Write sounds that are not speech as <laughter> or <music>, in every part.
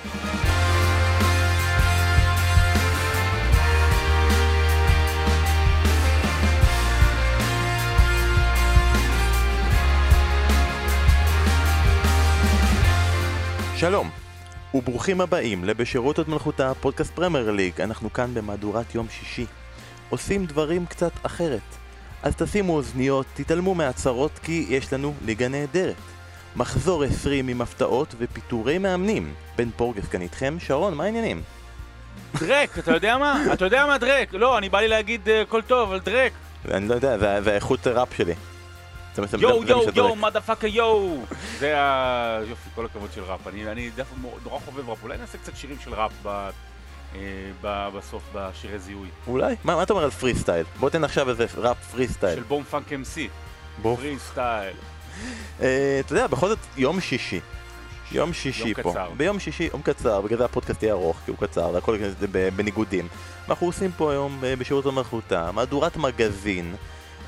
שלום, וברוכים הבאים לבשירות עוד מלכותה, פודקאסט פרמייר ליג. אנחנו כאן במהדורת יום שישי. עושים דברים קצת אחרת. אז תשימו אוזניות, תתעלמו מהצהרות כי יש לנו ליגה נהדרת. מחזור 20 עם הפתעות ופיטורי מאמנים. בן פורגס כאן איתכם, שרון, מה העניינים? דרק, אתה יודע מה? אתה יודע מה דרק? לא, אני בא לי להגיד אה, הכל טוב, אבל דרק. אני לא יודע, זה- האיכות ראפ שלי. יואו, יואו. יואו, מדה פאקה יואו. זה ה... יופי, כל הכבוד של ראפ. אני אני דווקא נורא חובב ראפ. אולי נעשה קצת שירים של ראפ אה, בסוף, בשירי זיהוי. אולי? מה אתה אומר על פרי סטייל? בוא תן עכשיו איזה ראפ פרי סטייל. של בום פאנק אמסי. פרי סטייל. אה, אתה יודע, בכל זאת, יום שישי. יום שישי יום פה. קצר. ביום שישי, יום קצר, בגלל זה הפודקאסט יהיה ארוך, כי הוא קצר, והכל בניגודים. ואנחנו עושים פה היום אה, בשירות המלכותה, מהדורת מגזין.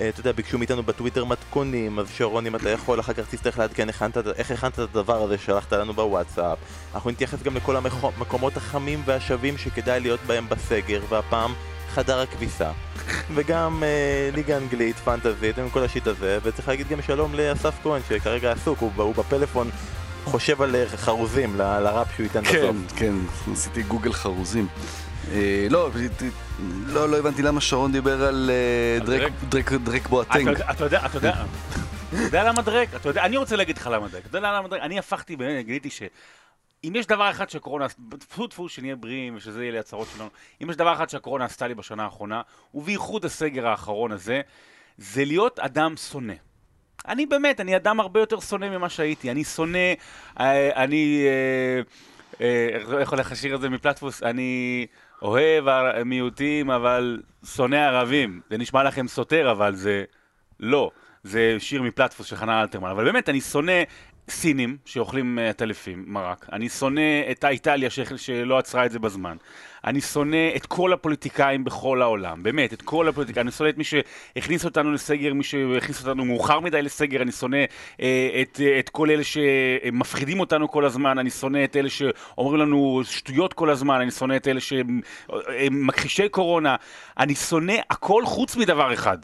אה, אתה יודע, ביקשו מאיתנו בטוויטר מתכונים, אז שרון, אם אתה יכול, אחר כך תצטרך לעדכן איך הכנת את הדבר הזה ששלחת לנו בוואטסאפ. אנחנו נתייחס גם לכל המקומות החמים והשווים שכדאי להיות בהם בסגר, והפעם חדר הכביסה. <laughs> וגם אה, ליגה אנגלית, פנטזית, עם כל השיט הזה, וצריך להגיד גם שלום לאסף כהן, שכרגע עסוק, הוא, הוא בפלאפון חושב על אה, חרוזים ל- לראפ שהוא ייתן בסוף. כן, כן, עשיתי גוגל חרוזים. אה, לא, ת- לא, לא הבנתי למה שרון דיבר על אה, על דרק- דרק דרק. יודע- אתה יודע, אתה יודע, אתה יודע למה דרק? אתה יודע, אני רוצה להגיד לך למה דרק. אתה יודע למה דרק? אני הפכתי, באמת, גיליתי ש... אם יש דבר אחד שהקורונה, טפו טפו שנהיה בריאים ושזה יהיה להצהרות שלנו, אם יש דבר אחד שהקורונה עשתה לי בשנה האחרונה, ובייחוד הסגר האחרון הזה, זה להיות אדם שונא. אני באמת, אני אדם הרבה יותר שונא ממה שהייתי. אני שונא, אה, אני, אה, אה, איך הולך השיר הזה מפלטפוס? אני אוהב מיעוטים, אבל שונא ערבים. זה נשמע לכם סותר, אבל זה לא. זה שיר מפלטפוס של חנן אלתרמן. אבל באמת, אני שונא סינים שאוכלים אה, עטלפים, מרק. אני שונא את האיטליה ש- שלא עצרה את זה בזמן. אני שונא את כל הפוליטיקאים בכל העולם, באמת, את כל הפוליטיקאים. אני שונא את מי שהכניס אותנו לסגר, מי שהכניס אותנו מאוחר מדי לסגר, אני שונא אה, את, אה, את כל אלה שמפחידים אותנו כל הזמן, אני שונא את אלה שאומרים לנו שטויות כל הזמן, אני שונא את אלה שהם אה, מכחישי קורונה. אני שונא הכל חוץ מדבר אחד,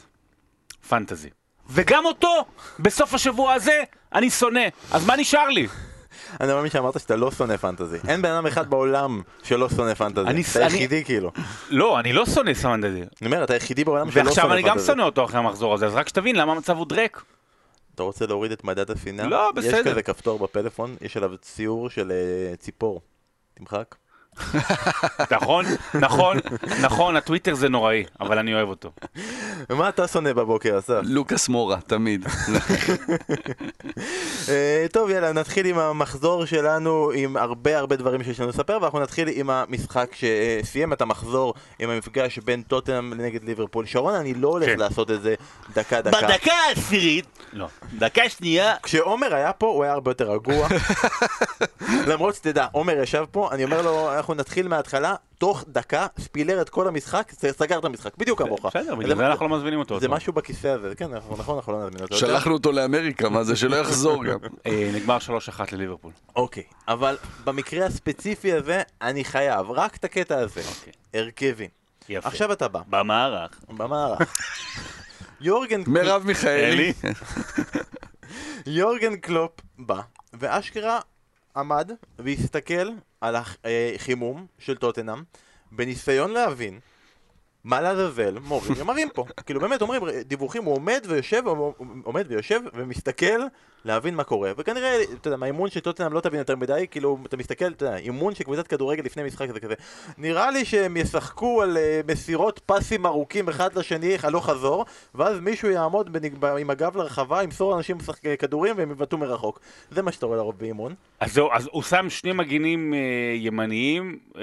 פנטזי. וגם אותו, בסוף השבוע הזה, אני שונא. אז מה נשאר לי? אני מאמין שאמרת שאתה לא שונא פנטזי. אין בן אדם אחד בעולם שלא שונא פנטזי. אתה היחידי כאילו. לא, אני לא שונא פנטזי. אני אומר, אתה היחידי בעולם שלא שונא פנטזי. ועכשיו אני גם שונא אותו אחרי המחזור הזה, אז רק שתבין למה המצב הוא דרק. אתה רוצה להוריד את מדד השנאה? לא, יש בסדר. כזה כפתור בפלאפון, יש עליו ציור של אה, ציפור. תמחק. נכון, נכון, נכון, הטוויטר זה נוראי, אבל אני אוהב אותו. ומה אתה שונא בבוקר, אסף? לוקאס מורה, תמיד. <laughs> אה, טוב, יאללה, נתחיל עם המחזור שלנו, עם הרבה הרבה דברים שיש לנו לספר, ואנחנו נתחיל עם המשחק שסיים את המחזור, עם המפגש בין טוטנאם נגד ליברפול. שרון, אני לא הולך כן. לעשות את זה דקה-דקה. בדקה העשירית, לא, דקה שנייה, כשעומר היה פה, הוא היה הרבה יותר רגוע. <laughs> למרות שתדע, עומר ישב פה, אני אומר לו, אנחנו נתחיל מההתחלה, תוך דקה, ספילר את כל המשחק, סגר את המשחק, בדיוק כמוך. בסדר, בגלל זה- אנחנו לא מזמינים אותו. זה. משהו בכיסא הזה, כן, אנחנו- נכון, אנחנו לא נזמין אותו. שלחנו אותו לאמריקה, מה זה, שלא יחזור גם. <laughs> אה, נגמר 3-1 לליברפול. אוקיי, אבל במקרה הספציפי הזה, אני חייב, רק את הקטע הזה. אוקיי. הרכבים. יפה. עכשיו אתה בא, במערך. במערך. <laughs> יורגן מרב מיכאלי. אלי? <laughs> יורגן קלופ בא, ואשכרה עמד והסתכל על החימום של טוטנאם, בניסיון להבין מה לעזאזל מורים <laughs> מראים פה. כאילו באמת אומרים דיווחים, הוא עומד ויושב, עומד ויושב ומסתכל להבין מה קורה. וכנראה, אתה יודע, מהאימון של טוטנאם לא תבין יותר מדי, כאילו, אתה מסתכל, אתה יודע, אימון של קבוצת כדורגל לפני משחק זה כזה. נראה לי שהם ישחקו על אה, מסירות פסים ארוכים אחד לשני, הלוך חזור, ואז מישהו יעמוד בנג... עם הגב לרחבה, ימסור לאנשים משחק... כדורים והם יבעטו מרחוק. זה מה שאתה רואה לרוב באימון. אז זהו, אז הוא שם שני מגינים אה, ימניים, אה,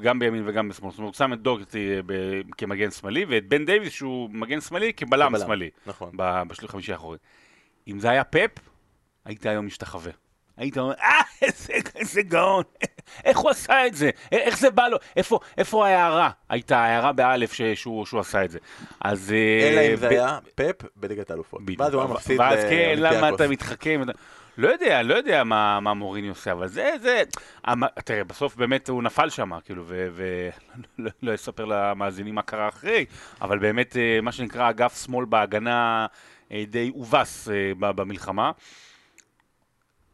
גם בימין וגם בשמאל. זאת אומרת, הוא שם את דוהרטי אה, ב- כמגן שמאלי, ואת בן דייוויס, שהוא מגן שמאלי, כבלם כבלם, שמאלי. נכון. ב- בשליש חמישי האחורי. אם זה היה פפ, היית היום משתחווה. היית אומר, אה, איזה, איזה גאון, איך הוא עשה את זה? א- איך זה בא לו? איפה, איפה ההערה? הייתה הערה באלף ש- שהוא, שהוא עשה את זה. אז... אה, אלא אם זה ב- היה פאפ בליגת האלופות. בדיוק. ואז הוא היה מפסיד ואז כן, למה. אתה מתחכם? לא יודע, לא יודע מה, מה מוריני עושה, אבל זה, זה... המ- תראה, בסוף באמת הוא נפל שם, כאילו, ולא <laughs> לא אספר למאזינים מה קרה אחרי, אבל באמת, אה, מה שנקרא, אגף שמאל בהגנה אה, די הובס אה, במלחמה.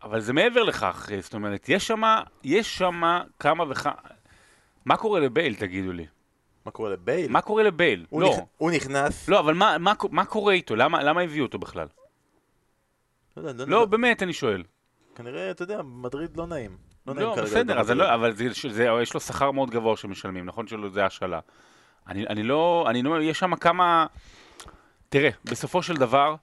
אבל זה מעבר לכך, זאת אומרת, יש שם, יש שם כמה וכמה... מה קורה לבייל, תגידו לי? מה קורה לבייל? מה קורה לבייל? הוא לא, נכ- הוא נכנס... לא, אבל מה, מה, מה קורה איתו? למה, למה הביאו אותו בכלל? לא יודע, לא, באמת, אני שואל. כנראה, אתה יודע, מדריד לא נעים. לא נעים לא, כרגע בסדר, אז. לא, אבל זה, זה, יש לו שכר מאוד גבוה שמשלמים, נכון שזה השאלה. אני, אני לא, אני לא, יש שם כמה... תראה, בסופו של דבר,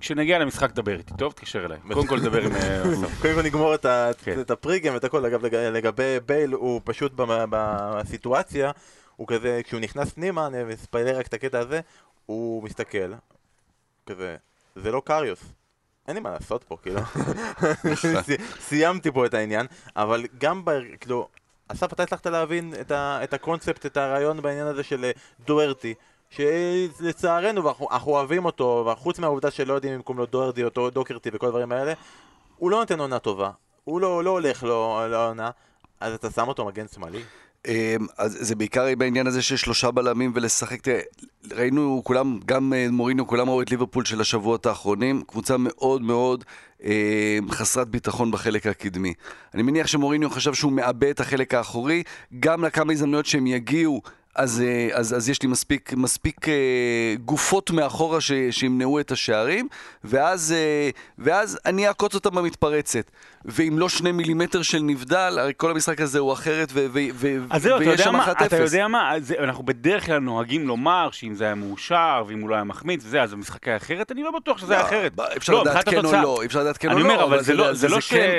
כשנגיע למשחק דבר איתי, טוב? תתקשר אליי. קודם כל דבר עם אה, <laughs> אסף. קודם כל נגמור את כן. הפריגם ואת הכל, אגב, לג- לגבי בייל, הוא פשוט בסיטואציה, הוא כזה, כשהוא נכנס פנימה, אני אספיילר רק את הקטע הזה, הוא מסתכל, כזה, זה לא קריוס. אין לי מה לעשות פה, כאילו. <laughs> סי- סיימתי פה את העניין, אבל גם, ב... כאילו, אסף, אתה הצלחת להבין את, הקונספט, את הרעיון בעניין הזה של אה, דוארטי, שלצערנו, ואנחנו אנחנו אוהבים אותו, וחוץ מהעובדה שלא יודעים אם קוראים לו דוארטי או דוקרטי וכל הדברים האלה, הוא לא נותן עונה טובה, הוא לא, לא הולך לעונה, אז אתה שם אותו מגן שמאלי? אמ, אז זה בעיקר בעניין הזה של שלושה בלמים ולשחק, תראה, ראינו כולם, גם אה, מורינו, כולם ראו את ליברפול של השבועות האחרונים, קבוצה מאוד מאוד אה, חסרת ביטחון בחלק הקדמי. אני מניח שמוריניו חשב שהוא מאבד את החלק האחורי, גם לכמה הזדמנויות שהם יגיעו. אז, אה, אז, אז יש לי מספיק, מספיק אה, גופות מאחורה ש, שימנעו את השערים, ואז, אה, ואז אני אעקוץ אותם במתפרצת. ואם לא שני מילימטר של נבדל, הרי כל המשחק הזה הוא אחרת, ו, ו, ו, אז זהו, ויש שם מה, 1-0. אתה יודע מה, אז זה- אנחנו בדרך כלל נוהגים לומר שאם זה היה מאושר, ואם הוא לא היה מחמיץ וזה, אז המשחק היה אחרת, אני לא בטוח שזה היה אחרת. אפשר לא, לדעת כן או. לא, אפשר לדעת כן או אני לא, אומר, אבל זה לא, זה לא ש... כן.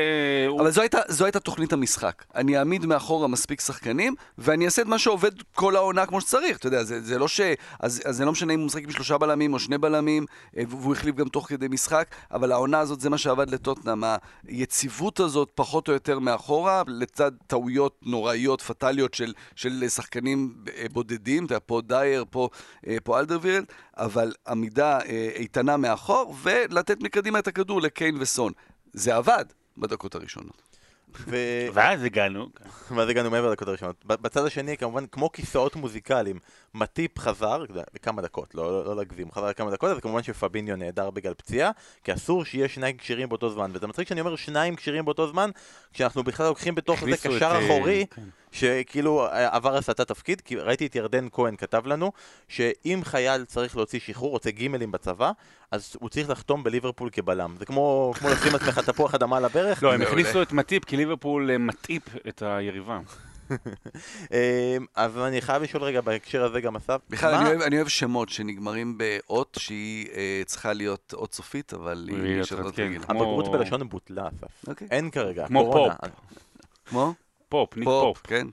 הוא- אבל זו הייתה, זו הייתה תוכנית המשחק. אני אעמיד מאחורה מספיק שחקנים, ואני אעשה את מה שעובד כל העונה כמו שצריך. אתה יודע, זה, זה לא ש... אז, אז זה לא משנה אם הוא משחק עם שלושה בלמים או שני בלמים, אה, והוא החליף גם תוך כדי משחק, אבל העונה הזאת זה מה שעבד לטוטנאם. היציבות הזאת פחות או יותר מאחורה, לצד טעויות נוראיות, פטאליות של, של שחקנים אה, בודדים, אתה יודע, פה דייר, פה, אה, פה אלדרווירל, אבל עמידה אה, איתנה מאחור, ולתת מקדימה את הכדור לקיין וסון. זה עבד בדקות הראשונות. ו... ואז הגענו. ואז הגענו מעבר לדקות הראשונות. בצד השני, כמובן, כמו כיסאות מוזיקליים, מטיפ חזר, לכמה דקות, לא, לא, לא להגזים, חזר לכמה דקות, אז כמובן שפביניו נהדר בגלל פציעה, כי אסור שיהיה שניים כשירים באותו זמן. וזה מצחיק שאני אומר שניים כשירים באותו זמן, כשאנחנו בכלל לוקחים בתוך זה קשר אה, אחורי, כן. שכאילו אה, עבר הסטת תפקיד, כי ראיתי את ירדן כהן כתב לנו, שאם חייל צריך להוציא שחרור, רוצה גימלים בצבא, אז הוא צריך לחתום בליברפול כבלם. זה כמו, כמו לשים לעצמך תפוח אדמה על הברך. לא, הם. הכניסו את מטיפ, כי ליברפול אה, מטיפ את היריבה. <laughs> אה, אז אני חייב לשאול רגע בהקשר הזה גם אסף. בכלל, אני אוהב, אני אוהב שמות שנגמרים באות שהיא אה, צריכה להיות אות סופית, אבל היא כן. רגילה. כמו- הבגרות בלשון בוטלה, אסף. אוקיי. אין כרגע, כמו קורונה. כמו? פופ, ניק פופ, פופ. כן.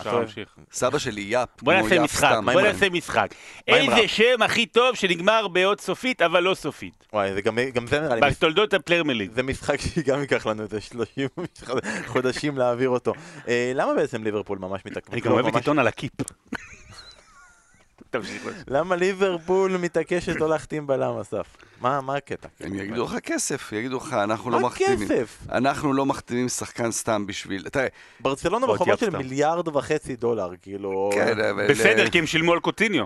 אפשר להמשיך. סבא שלי יאפ, בוא כמו נעשה יאפ משחק, סתם. בוא נעשה משחק. איזה? שם הכי טוב שנגמר באות סופית, אבל לא סופית. וואי, זה גם, גם זה נראה לי, בתולדות הפלרמליג. זה משחק שגם ייקח לנו איזה 30 חודשים להעביר אותו. אה, למה בעצם ליברפול ממש מתעכב? אני גם אוהב את עיתון על הקיפ. תמשיך. למה ליברפול מתעקשת לא להחתים בלם, אסף? מה מה הקטע? הם יגידו לך כסף, יגידו לך, אנחנו לא מה מחתימים. כסף? אנחנו לא מחתימים שחקן סתם בשביל... תראה, ברצלונה בחובות של. מיליארד וחצי דולר, כאילו... כן, אבל... בסדר, כי הם שילמו על קוטיניו.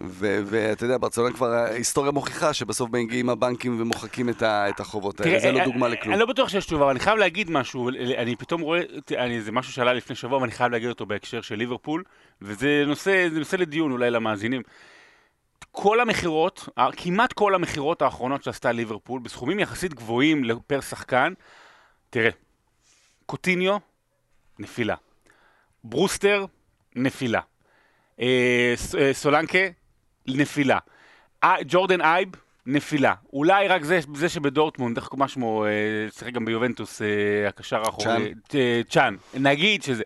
ואתה יודע, ברצלונה כבר, ההיסטוריה מוכיחה שבסוף מגיעים הבנקים ומוחקים את ה- את החובות האלה, זה לא אה, דוגמה לכלום. אני לא בטוח שיש תשובה, אבל אני חייב להגיד משהו, אני פתאום רואה, אני- זה משהו שעלה לפני שבוע, ואני חייב להגיד אותו בהקשר של ליברפול, וזה נושא, נושא לדיון אולי למאזינים. כל המכירות, כמעט כל המכירות האחרונות שעשתה ליברפול, בסכומים יחסית גבוהים פר שחקן, תראה, קוטיניו, נפילה. ברוסטר, נפילה. אה, אה, סולנקה, נפילה. אה, ג'ורדן אייב, נפילה. אולי רק זה, זה שבדורטמונד, איך מה שמו, שיחק גם ביובנטוס, הקשר האחורי. צ'אן. נגיד שזה.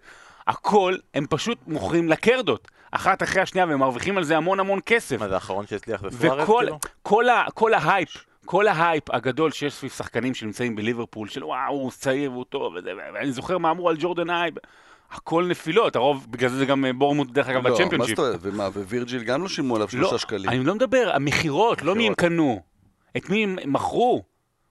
הכל, הם פשוט מוכרים לקרדות. אחת אחרי השנייה, והם מרוויחים על זה המון המון כסף. מה זה האחרון שהצליח זה סוארץ, וכל כאילו? כל ה, כל ההייפ, כל ההייפ הגדול שיש סביב שחקנים שנמצאים בליברפול, של וואו, הוא צעיר והוא טוב, וזה, ואני זוכר מה אמרו על ג'ורדן אייב, הכל נפילות, הרוב, בגלל זה זה גם אה, בורנמות', דרך אגב, לא, מה בצ'מפיונשיפ. זאת אומרת, ומה, ווירג'יל גם לא שילמו עליו שלושה שקלים. אני לא מדבר, המכירות, לא מי הם. קנו. את מי הם מכרו?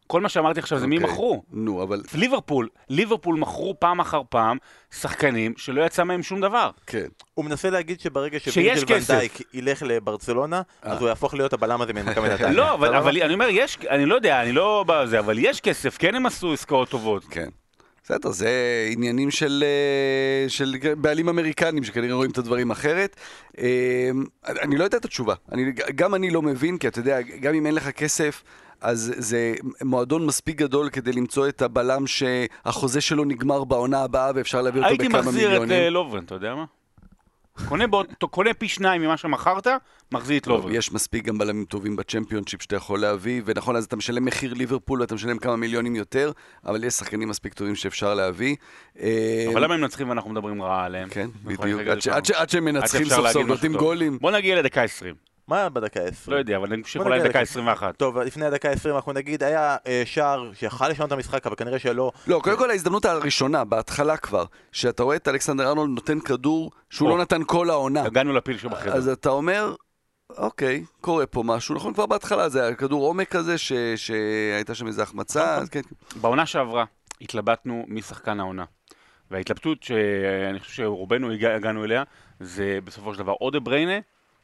כל מה שאמרתי עכשיו זה מי אוקיי. מכרו. נו, אבל ליברפול, ליברפול מכרו פעם אחר פעם שחקנים שלא יצא מהם שום דבר. כן. הוא מנסה להגיד שברגע שווירג'ל. ונדייק ילך לברצלונה, אז הוא יהפוך להיות הבלם הזה ממכבי <laughs> נתניה. לא, אבל? אבל אני אומר, יש, אני לא יודע, אני לא בזה, אבל יש כסף, כן הם עשו עסקאות טובות. כן. בסדר, זה עניינים של, אה, של בעלים אמריקנים שכנראה רואים את הדברים אחרת. אה, אני לא יודע את התשובה. אני, גם אני לא מבין, כי אתה יודע, גם אם אין לך כסף, אז זה מועדון מספיק גדול כדי למצוא את הבלם שהחוזה שלו נגמר בעונה הבאה ואפשר להביא אותו הייתי בכמה מחזיר את מיליונים. אה, לוברן, אתה יודע מה? קונה, באות, קונה פי שניים ממה שמכרת, מחזיר את לוברן. יש מספיק גם בלמים טובים בצ'מפיונשיפ שאתה יכול להביא, ונכון, אז אתה משלם מחיר ליברפול ואתה משלם כמה מיליונים יותר, אבל יש שחקנים מספיק טובים שאפשר להביא. אה, אבל למה הם מנצחים ואנחנו מדברים רע עליהם? כן, בדיוק. עד שהם מנצחים סוף סוף, נותנים. גולים. בוא נגיע לדקה 20. מה בדקה ה-20? לא יודע, אבל נמשיך בוא אולי לכסף. 21. טוב, לפני הדקה ה-20 אנחנו נגיד, היה אה, שער שיכל לשנות את המשחק, אבל כנראה שלא. לא, קודם כל ההזדמנות הראשונה, בהתחלה כבר, שאתה רואה את אלכסנדר ארנולד נותן כדור שהוא. לא נתן כל העונה. הגענו לפיל שבחדר. אז אתה אומר, אוקיי, קורה פה משהו. נכון, כבר בהתחלה זה היה כדור עומק כזה, ש- שהייתה שם איזו החמצה, אז כן. בעונה שעברה התלבטנו מי שחקן העונה. וההתלבטות שאני חושב שרובנו הגע- הגענו אליה, זה בסופו של דבר או דה בריינה,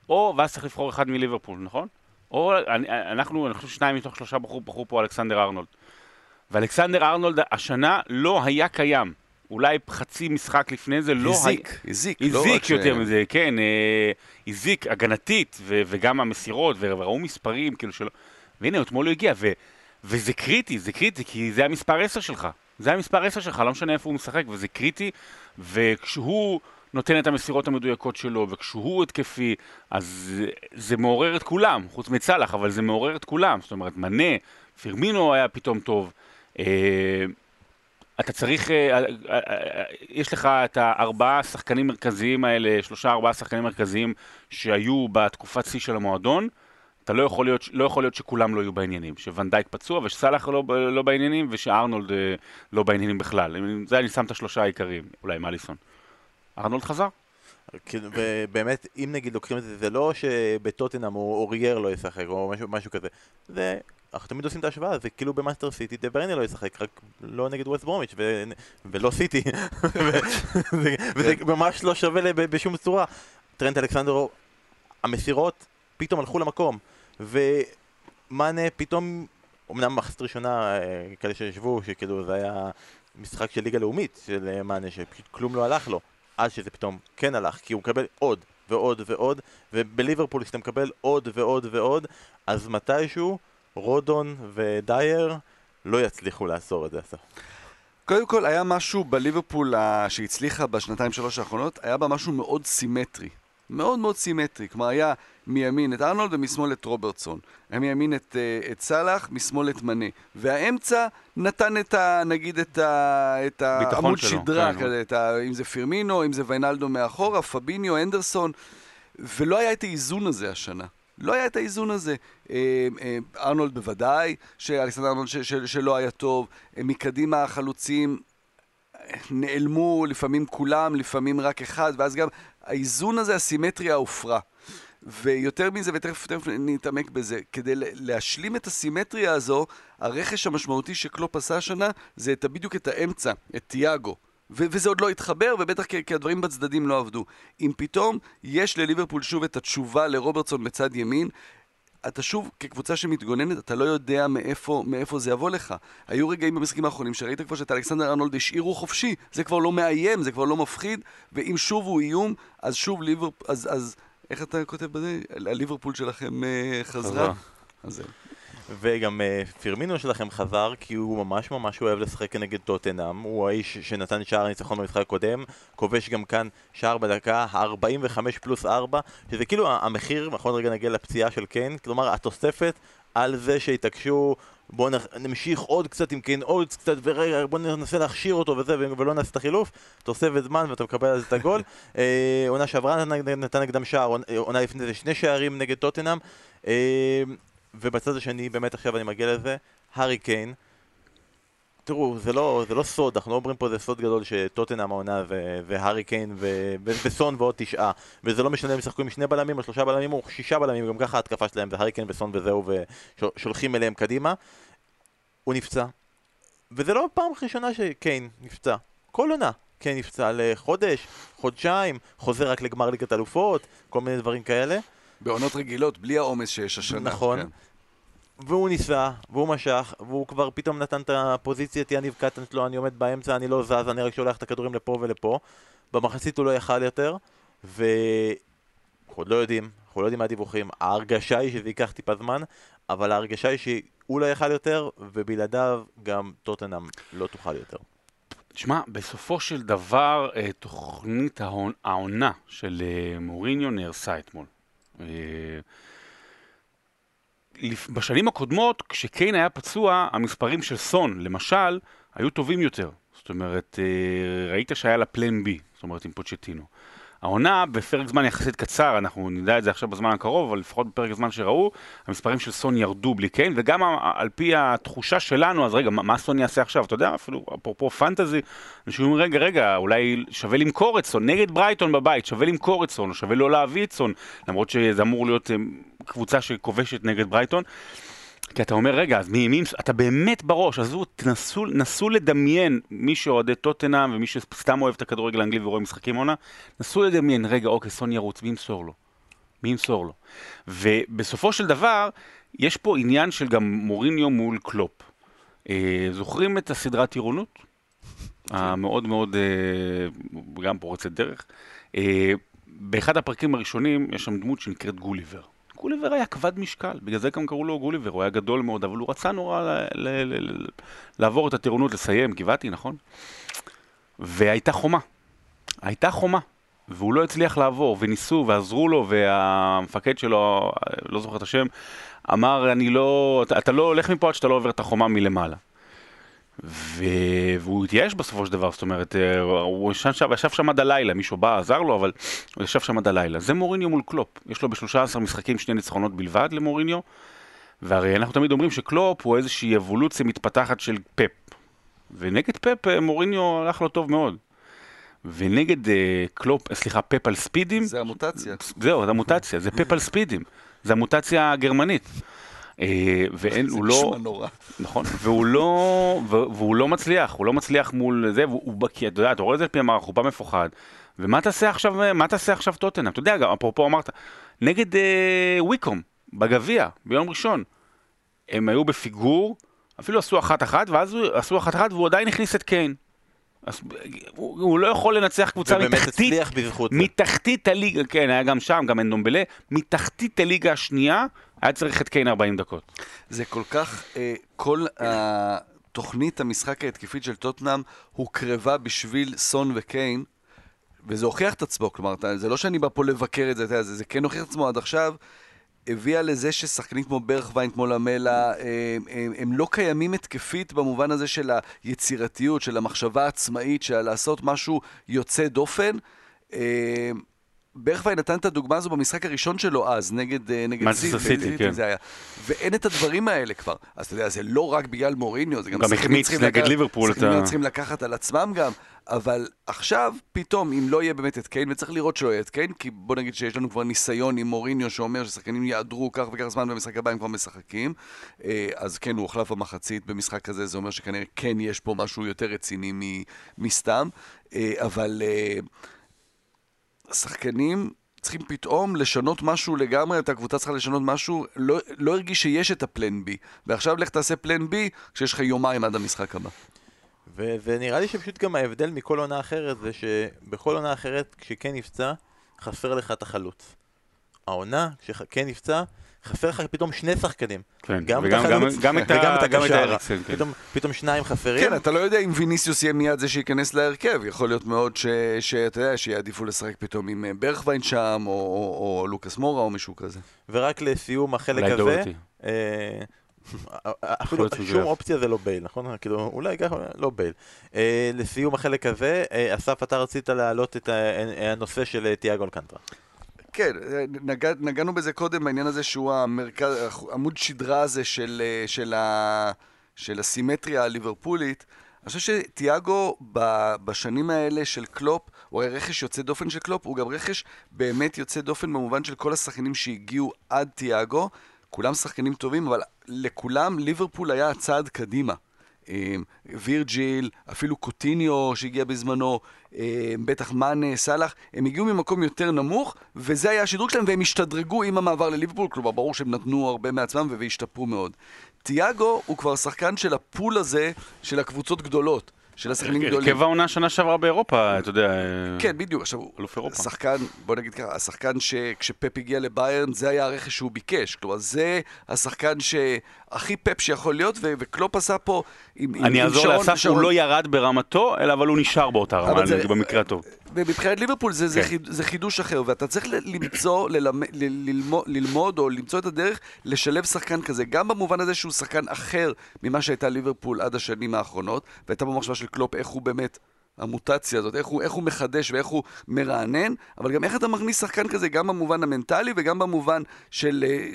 או, ואז צריך לבחור אחד מליברפול, נכון? או אני, אנחנו, אני חושב שניים מתוך שלושה בחרו, בחרו פה אלכסנדר ארנולד. ואלכסנדר ארנולד השנה לא היה קיים. אולי חצי משחק לפני זה לא היה... הזיק, הזיק. לא הזיק ש- יותר מזה, כן, אה, הזיק הגנתית, ו- וגם המסירות, וראו מספרים, כאילו שלא... והנה, אתמול הוא הגיע, ו- וזה קריטי, זה קריטי, כי זה המספר 10 שלך. זה המספר 10 שלך, לא משנה איפה הוא משחק, וזה קריטי, וכשהוא נותן את המסירות המדויקות שלו, וכשהוא התקפי, אז זה, מעורר את כולם, חוץ מצלח, אבל זה מעורר את כולם. זאת אומרת, מנה, פרמינו היה פתאום טוב. אה, אתה צריך, אה, אה, יש לך את הארבעה שחקנים מרכזיים האלה, שלושה ארבעה שחקנים מרכזיים שהיו בתקופת שיא של המועדון, אתה לא יכול להיות, לא יכול להיות שכולם לא יהיו בעניינים, שוון דייק פצוע ושסאלח לא, לא בעניינים ושארנולד לא בעניינים בכלל. זה אני שם את השלושה העיקריים, אולי אליסון. ארנולד חזר? כאילו, ובאמת, אם נגיד לוקחים את זה, זה לא שבטוטנאם או אורייר לא ישחק או משהו, משהו כזה. זה, אנחנו תמיד עושים את ההשוואה, זה כאילו במנצ'סטר סיטי דה בריינה לא ישחק, רק לא נגד ווסט ברומיץ' ו... ולא סיטי. ו- <laughs> זה- וזה ממש לא שווה בשום צורה. טרנט אלכסנדרו, המסירות פתאום הלכו למקום. ומאנה פתאום, אמנם מחצית ראשונה, אה, כאלה שישבו, שכאילו זה היה משחק של ליגה לאומית של אה, מאנה, שפשוט כלום לא הלך לו. עד שזה פתאום כן הלך, כי הוא מקבל עוד ועוד ועוד, ובליברפול שאתה מקבל עוד ועוד ועוד, אז מתישהו רודון ודייר לא יצליחו לאסור את זה. אסף. קודם כל, היה משהו בליברפול שהצליחה בשנתיים שלוש האחרונות, היה בה משהו מאוד סימטרי. מאוד מאוד סימטרי. כלומר, היה מימין את ארנולד ומשמאל את רוברטסון. היה מימין את, אה, את סאלח, משמאל את מנה. והאמצע נתן את ה... נגיד את ה... את העמוד שלו, שדרה כן, כזה, את ה, אם זה פירמינו, אם זה ויינלדו מאחורה, פביניו, אנדרסון. ולא היה את האיזון הזה השנה. לא היה את האיזון הזה. אה, אה, ארנולד בוודאי, שאלכסנדר ארנולד ש- ש- שלא היה טוב. מקדימה החלוצים נעלמו, לפעמים כולם, לפעמים רק אחד, ואז גם האיזון הזה, הסימטריה הופרה. ויותר מזה, ותכף תכף נתעמק בזה, כדי להשלים את הסימטריה הזו, הרכש המשמעותי שקלופ עשה השנה, זה את, בדיוק את האמצע, את תיאגו. ו- וזה עוד לא התחבר, ובטח כי, כי הדברים בצדדים לא עבדו. אם פתאום יש לליברפול שוב את התשובה לרוברטסון בצד ימין, אתה שוב, כקבוצה שמתגוננת, אתה לא יודע מאיפה, מאיפה זה יבוא לך. היו רגעים במשחקים האחרונים שראית כבר שאת אלכסנדר ארנולד השאירו חופשי, זה כבר לא מאיים, זה כבר לא מפחיד, ואם שוב הוא איום, אז שוב ליברפול, אז, אז איך אתה כותב בזה? הליברפול שלכם אה, חזרה? חזרה. אז זהו. וגם אה, פירמינו שלכם חזר כי הוא ממש ממש אוהב לשחק נגד טוטנאם. הוא האיש שנתן שער ניצחון במשחק הקודם כובש גם כאן שער בדקה ה-45 פלוס 4 שזה כאילו המחיר, נכון רגע נגיע לפציעה של קיין כלומר התוספת על זה שהתעקשו בואו נמשיך עוד קצת עם קיין עוד קצת ורגע בואו ננסה להכשיר אותו וזה ולא נעשה את החילוף. תוספת זמן ואתה מקבל על זה את הגול. <laughs> אה, עונה שעברה נתן- נגדם שער עונה- עונה לפני זה שני שערים נגד טוטנאם. אה, ובצד השני, באמת עכשיו אני מגיע לזה, הארי קיין, תראו, זה לא, זה לא סוד, אנחנו לא אומרים פה זה סוד גדול שטוטנאם העונה והארי קיין וסון ועוד תשעה וזה לא משנה אם ישחקו עם שני בלמים או שלושה בלמים או שישה בלמים, גם ככה ההתקפה שלהם זה הארי קיין וסון וזהו ושולחים אליהם קדימה הוא נפצע וזה לא הפעם הראשונה שקיין נפצע, כל עונה קיין נפצע לחודש, חודשיים, חוזר רק לגמר ליגת אלופות, כל מיני דברים כאלה בעונות רגילות, בלי העומס שיש השנה. נכון. כן. והוא ניסה, והוא משך, והוא כבר פתאום נתן את הפוזיציה, את יניב קטן שלו, אני עומד באמצע, אני לא זז, אני רק שולח את הכדורים לפה ולפה. במחצית הוא לא יכל יותר, ואנחנו עוד לא יודעים, אנחנו לא יודעים מה הדיווחים. ההרגשה היא שזה ייקח טיפה זמן, אבל ההרגשה היא שהוא לא יכל יותר, ובלעדיו גם טוטנאם לא תוכל יותר. תשמע, בסופו של דבר, אה, תוכנית העונה של אה, מוריניו נהרסה אתמול. בשנים הקודמות, כשקיין היה פצוע, המספרים של סון, למשל, היו טובים יותר. זאת אומרת, אה, ראית שהיה לה פלן בי, זאת אומרת, עם פוצ'טינו. העונה, בפרק זמן יחסית קצר, אנחנו נדע את זה עכשיו בזמן הקרוב, אבל לפחות בפרק זמן שראו, המספרים של סון ירדו בלי קיין, וגם על פי התחושה שלנו, אז רגע, מה, מה סון יעשה עכשיו? אתה יודע, אפילו אפרופו פנטזי, אנשים אומרים, רגע, רגע, אולי שווה למכור את סון, נגד ברייטון בבית, שווה למכור את סון, או שווה לא להביא את סון, למרות שזה אמור להיות אה, קבוצה שכובשת נגד ברייטון. כי אתה אומר, רגע, אז מי, מי, אתה באמת בראש, עזבו, תנסו, נסו לדמיין, מי שאוהדי טוטנאם ומי שסתם אוהב את הכדורגל האנגלי ורואה משחקים עונה, נסו לדמיין, רגע, אוקיי, סון ירוץ, מי ימסור לו? מי ימסור לו? ובסופו של דבר, יש פה עניין של גם מוריניו מול קלופ. אה, זוכרים את הסדרת טירונות? המאוד מאוד, אה, גם פורצת דרך. אה, באחד הפרקים הראשונים יש שם דמות שנקראת גוליבר. גוליבר היה כבד משקל, בגלל זה גם קראו לו גוליבר, הוא היה גדול מאוד, אבל הוא רצה נורא ל- ל- ל- לעבור את הטירונות, לסיים, גבעתי, נכון? והייתה חומה. הייתה חומה. והוא לא הצליח לעבור, וניסו, ועזרו לו, והמפקד שלו, לא זוכר את השם, אמר, אני לא, אתה לא הולך מפה עד שאתה לא עובר את החומה מלמעלה. והוא התייאש בסופו של דבר, זאת אומרת, אה, הוא ישב שם, ישב שם עד הלילה, מישהו בא, עזר לו, אבל הוא ישב שם עד הלילה. זה מוריניו מול קלופ. יש לו ב-13 משחקים שני ניצחונות בלבד למוריניו, והרי אנחנו תמיד אומרים שקלופ הוא איזושהי אבולוציה מתפתחת של פפ. ונגד פפ אה, מוריניו הלך לו טוב מאוד. ונגד אה, קלופ, סליחה, פפ על ספידים, זה המוטציה. זהו, זה המוטציה, זה פפ על ספידים. זה המוטציה הגרמנית. אה, ואין, הוא לא... נכון, והוא לא, והוא לא מצליח, הוא לא מצליח מול זה, והוא, הוא- כי אתה יודע, אתה רואה את זה על פי המערך, הוא בא מפוחד, ומה תעשה עכשיו, מה תעשה עכשיו טוטנאם? אתה יודע, גם אפרופו אמרת, נגד אה, וויקום, בגביע, ביום ראשון, הם היו בפיגור, אפילו עשו אחת-אחת, ואז הוא- עשו אחת-אחת, והוא עדיין הכניס את קיין. אז הוא, הוא לא יכול לנצח קבוצה מתחתית. מתחתית הליגה, כן, היה גם שם, גם אנדומבלה, מתחתית הליגה השנייה, היה צריך את קיין 40 דקות. זה כל כך, אה, כל התוכנית המשחק ההתקפית של טוטנאם הוקרבה בשביל סון וקיין, וזה הוכיח את עצמו, כלומר, זה לא שאני בא פה לבקר את זה, זה, זה כן הוכיח את עצמו עד עכשיו, הביאה לזה ששחקנים כמו ברכווין, כמו למלה, הם, הם, הם לא קיימים התקפית במובן הזה של היצירתיות, של המחשבה העצמאית, של לעשות משהו יוצא דופן. אה, ברכווין נתן את הדוגמה הזו במשחק הראשון שלו אז, נגד, אה, נגד מנצ'סטר סיטי, סיטי, כן. זה היה. ואין את הדברים האלה כבר. אז אתה יודע, זה לא רק בגלל מוריניו, זה גם גם החמיץ נגד לקחת- ליברפול שחקנים צריכים לקחת על עצמם גם, אבל עכשיו, פתאום, אם לא יהיה באמת את קיין, וצריך לראות שלא יהיה את קיין, כי בוא נגיד שיש לנו כבר ניסיון עם מוריניו שאומר ששחקנים יעדרו כך וכך זמן במשחק הבא הם כבר משחקים, אה, אז כן, הוא הוחלף במחצית במשחק כזה, זה אומר שכנראה כן יש פה משהו יותר רציני מסתם, אה, אבל אה, שחקנים... צריכים פתאום לשנות משהו לגמרי, את הקבוצה צריכה לשנות משהו, לא, לא הרגיש שיש את הפלן בי. ועכשיו לך תעשה פלן בי כשיש לך יומיים עד המשחק הבא. וזה נראה לי שפשוט גם ההבדל מכל עונה אחרת זה שבכל עונה אחרת כשכן נפצע, חסר לך את החלוץ. העונה, כשכן נפצע, חסר לך פתאום שני שחקנים. כן, גם את וגם- החלוץ גם- גם את ה- וגם את גם את הקשר. כן. פתאום- פתאום שניים חסרים. כן, אתה לא יודע אם ויניסיוס יהיה מיד זה שייכנס להרכב. יכול להיות מאוד שאתה יודע, שיעדיפו לשחק פתאום עם אה, ברכווין שם, או, או, או לוקאס מורה, או מישהו כזה. ורק לסיום החלק הזה. אה, <laughs> אפילו שום. אופציה זה לא בייל, נכון? כאילו, אולי ככה, לא בייל. אה, לסיום החלק הזה, אה, אסף, אתה רצית להעלות את הנושא של תיאגו אלקנטרה. כן, נגע, נגענו בזה קודם בעניין הזה שהוא המרכז, עמוד שדרה הזה של, אה, של, ה, של הסימטריה הליברפולית, אני חושב שתיאגו בשנים האלה של קלופ, הוא הרי רכש יוצא דופן של קלופ, הוא גם רכש באמת יוצא דופן במובן של כל השחקנים שהגיעו עד תיאגו, כולם שחקנים טובים, אבל לכולם ליברפול היה הצעד קדימה. וירג'יל, אפילו קוטיניו שהגיע בזמנו, אה, בטח מאנה, סאלח, הם הגיעו ממקום יותר נמוך, וזה היה השדרוג שלהם, והם השתדרגו עם המעבר לליברפול, כלומר ברור שהם נתנו הרבה מעצמם והשתפרו מאוד. תיאגו הוא כבר שחקן של הפול הזה של הקבוצות גדולות. של השחקנים גדולים. הרכב העונה שנה שעברה באירופה, אתה יודע. כן, בדיוק. עכשיו, אלוף אירופה. שחקן, בוא נגיד ככה, השחקן שכשפפ הגיע לביירן, זה היה הרכש שהוא ביקש. כלומר, זה השחקן שהכי פפ שיכול להיות, ו- וקלופ עשה פה עם, עם, אני עם אעזור שרון- לאסף, הוא לא ירד ברמתו, אלא אבל הוא נשאר באותה רמה, זה- במקרה הטוב. ומבחינת ליברפול זה, זה, כן. חיד, זה חידוש אחר, ואתה צריך למצוא, ללמד, ללמוד, ללמוד או למצוא את הדרך לשלב שחקן כזה, גם במובן הזה שהוא שחקן אחר ממה שהייתה ליברפול עד השנים האחרונות, והייתה במחשבה של קלופ איך הוא באמת, המוטציה הזאת, איך הוא, איך הוא מחדש ואיך הוא מרענן, אבל גם איך אתה מכניס שחקן כזה, גם במובן המנטלי וגם במובן של אה,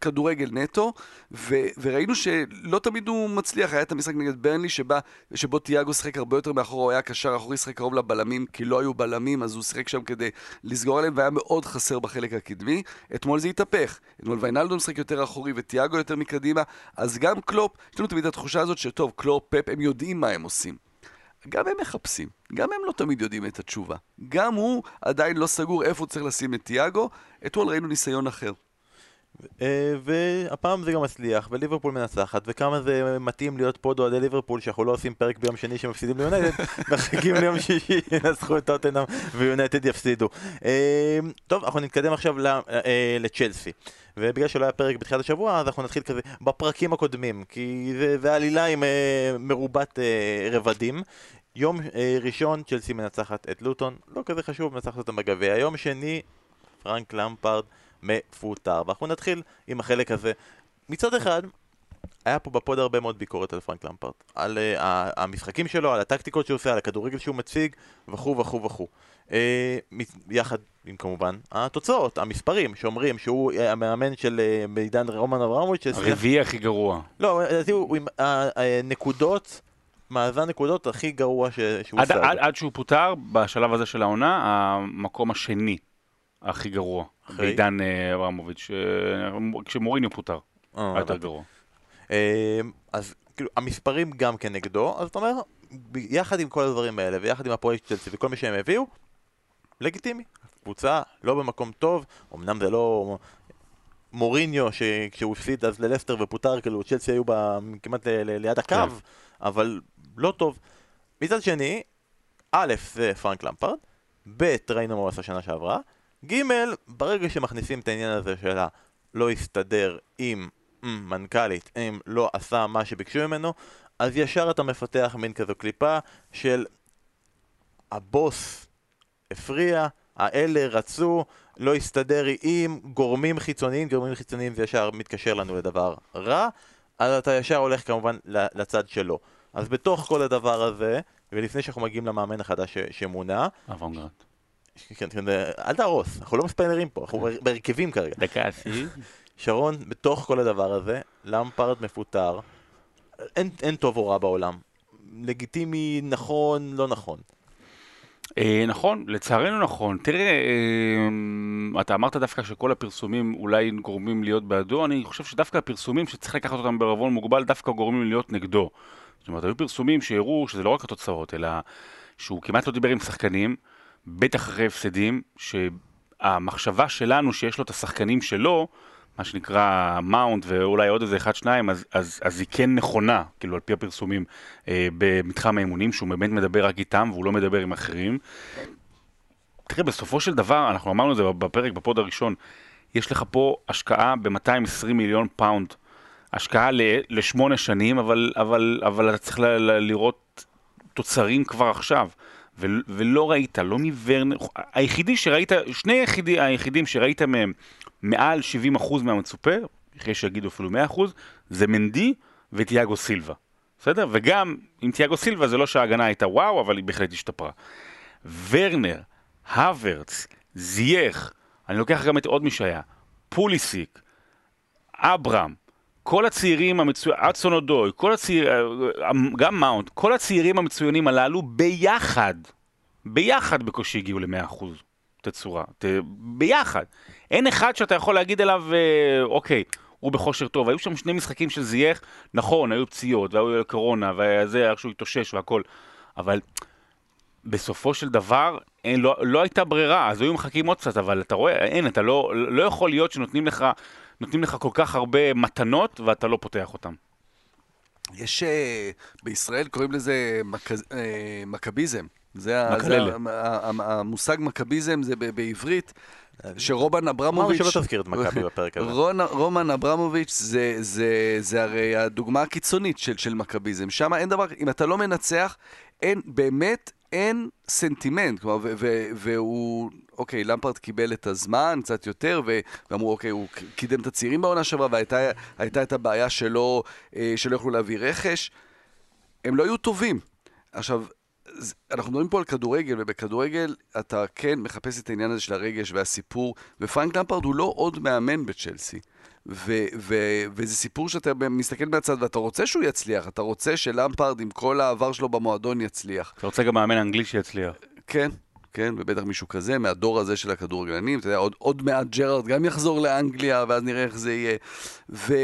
כדורגל נטו, ו, וראינו שלא תמיד הוא מצליח, היה את המשחק נגד ברנלי שבה, שבו תיאגו שיחק הרבה יותר מאחורה, הוא היה קשר אחורי, שיחק קרוב לבלמים, כי לא היו בלמים, אז הוא שיחק שם כדי לסגור עליהם, והיה מאוד חסר בחלק הקדמי. אתמול זה התהפך, אתמול ויינלדו משחק יותר אחורי ותיאגו יותר מקדימה, אז גם קלופ, יש לנו תמיד התחושה הזאת שטוב, קלופ, פפ, הם יודעים מה הם עושים. גם הם מחפשים, גם הם לא תמיד יודעים את התשובה. גם הוא עדיין לא סגור איפה הוא צריך לשים את תיאגו, אתמול ראינו ניסיון אחר. אה, והפעם זה גם מצליח, וליברפול מנצחת, וכמה זה מתאים להיות פוד אוהדי ליברפול, שאנחנו לא עושים פרק ביום שני שמפסידים ליונייטד, מחכים <laughs> ליום שישי, ינצחו את טוטנאם ויונייטד יפסידו. אה, טוב, אנחנו נתקדם עכשיו אה, לצ'לסי. ובגלל שלא היה פרק בתחילת השבוע, אז אנחנו נתחיל כזה בפרקים הקודמים, כי זה, זה עלילה עם מרובת רבדים. יום ראשון, צ'לסי מנצחת את לוטון, לא כזה חשוב, מנצחת אותם בגביע. יום שני, פרנק למפרד מפוטר. ואנחנו נתחיל עם החלק הזה. מצד אחד, היה פה בפוד הרבה מאוד ביקורת על פרנק למפרד. על אה, המשחקים שלו, על הטקטיקות שהוא עושה, על הכדורגל שהוא מציג, וכו' וכו' וכו'. Uh, יחד עם כמובן התוצאות, המספרים, שאומרים שהוא uh, המאמן של uh, בעידן רומן אברמוביץ', הרביעי הכי גרוע. לא, לדעתי הוא עם הנקודות, מאזן נקודות הכי גרוע ש- שהוא עד. עד, עד שהוא פוטר, בשלב הזה של העונה, המקום השני הכי גרוע. בעידן אה, אברמוביץ', אה, כשמוריניו פוטר, אה, היה יותר. גרוע. אז כאילו, המספרים גם כן נגדו, אז אתה אומר, ב- יחד עם כל הדברים האלה, ויחד עם הפרויקט של צלצל וכל מה שהם הביאו, לגיטימי. קבוצה לא במקום טוב, אמנם זה לא מוריניו, שכשהוא הפסיד אז ללסטר ופוטר, כאילו צ'לסי היו בה כמעט ל- ל- ליד הקו, כן. אבל לא טוב. מצד שני, א', זה פרנק למפרד, ב', ראינו מה הוא עשה שנה שעברה, ג', ברגע שמכניסים את העניין הזה של הלא הסתדר עם mm, מנכ"לית, אם לא עשה מה שביקשו ממנו, אז ישר אתה מפתח מין כזו קליפה של הבוס הפריע, האלה רצו, לא הסתדר עם גורמים חיצוניים, גורמים חיצוניים זה ישר מתקשר לנו לדבר רע, אז אתה ישר הולך כמובן לצד שלו. אז בתוך כל הדבר הזה, ולפני שאנחנו מגיעים למאמן החדש שמונה. כן, כן, אל תהרוס, אנחנו לא מספיילרים פה, אנחנו בהרכבים כרגע. דקה עשירית. שרון, בתוך כל הדבר הזה, למפרד מפוטר, אין, אין טוב או רע בעולם. לגיטימי, נכון, לא נכון. אה, נכון, לצערנו נכון. תראה, אה, אתה אמרת דווקא שכל הפרסומים אולי גורמים להיות בעדו, אני חושב שדווקא הפרסומים שצריך לקחת אותם בערבון מוגבל, דווקא גורמים להיות נגדו. זאת אומרת, היו פרסומים שהראו שזה לא רק התוצאות, אלא שהוא כמעט לא דיבר עם שחקנים, בטח אחרי הפסדים, שהמחשבה שלנו שיש לו את השחקנים שלו, מה שנקרא מאונט ואולי עוד איזה אחד שניים, אז, אז, אז היא כן נכונה, כאילו על פי הפרסומים אה, במתחם האימונים, שהוא באמת מדבר רק איתם והוא לא מדבר עם אחרים. תראה, בסופו של דבר, אנחנו אמרנו את זה בפרק, בפוד הראשון, יש לך פה השקעה ב-220 מיליון פאונד. השקעה לשמונה שנים, אבל, אבל, אבל אתה צריך לראות תוצרים כבר עכשיו. ולא ראית, לא מוורנר, היחידי שראית, שני היחידי, היחידים שראית מהם מעל 70% מהמצופה, אחרי שיגידו אפילו 100%, זה מנדי וטיאגו סילבה. בסדר? וגם עם טיאגו סילבה זה לא שההגנה הייתה וואו, אבל היא בהחלט השתפרה. ורנר, הוורץ, זייח, אני לוקח גם את עוד מי שהיה, פוליסיק, אברהם, כל הצעירים המצוינים, אצון אודוי, כל הצעיר... אה, גם מאונט, כל הצעירים המצוינים הללו ביחד, ביחד בקושי הגיעו ל-100% תצורה, ת... ביחד. אין אחד שאתה יכול להגיד עליו, אה, אוקיי, הוא בכושר טוב. היו שם שני משחקים של זייח, נכון, היו פציעות, והיו קורונה, וזה, שהוא התאושש והכל, אבל בסופו של דבר, אין, לא, לא הייתה ברירה, אז היו מחכים עוד קצת, אבל אתה רואה, אין, אתה לא, לא יכול להיות שנותנים לך, נותנים לך כל כך הרבה מתנות, ואתה לא פותח אותן. יש, uh, בישראל קוראים לזה מק, מכביזם. זה, זה המושג מכביזם זה בעברית. שרומן אברמוביץ'... אמרנו שלא תזכיר את מכבי בפרק הזה. רומן אברמוביץ' זה, זה, זה הרי הדוגמה הקיצונית של, של מכביזם. שם אין דבר, אם אתה לא מנצח, אין, באמת אין סנטימנט. כלומר, והוא, אוקיי, למפרט קיבל את הזמן קצת יותר, ואמרו, אוקיי, הוא קידם את הצעירים בעונה שעברה, והייתה את הבעיה שלא, אה, שלא יכלו להביא רכש. הם לא היו טובים. עכשיו, אנחנו מדברים פה על כדורגל, ובכדורגל אתה כן מחפש את העניין הזה של הרגש והסיפור, ופרנק למפרד הוא לא עוד מאמן בצ'לסי. ו- ו- וזה סיפור שאתה מסתכל מהצד ואתה רוצה שהוא יצליח, אתה רוצה שלמפרד עם כל העבר שלו במועדון יצליח. אתה רוצה גם מאמן אנגלי שיצליח. כן, כן, ובטח מישהו כזה, מהדור הזה של הכדורגלנים, אתה יודע, עוד, עוד מעט ג'רארד גם יחזור לאנגליה, ואז נראה איך זה יהיה. ו...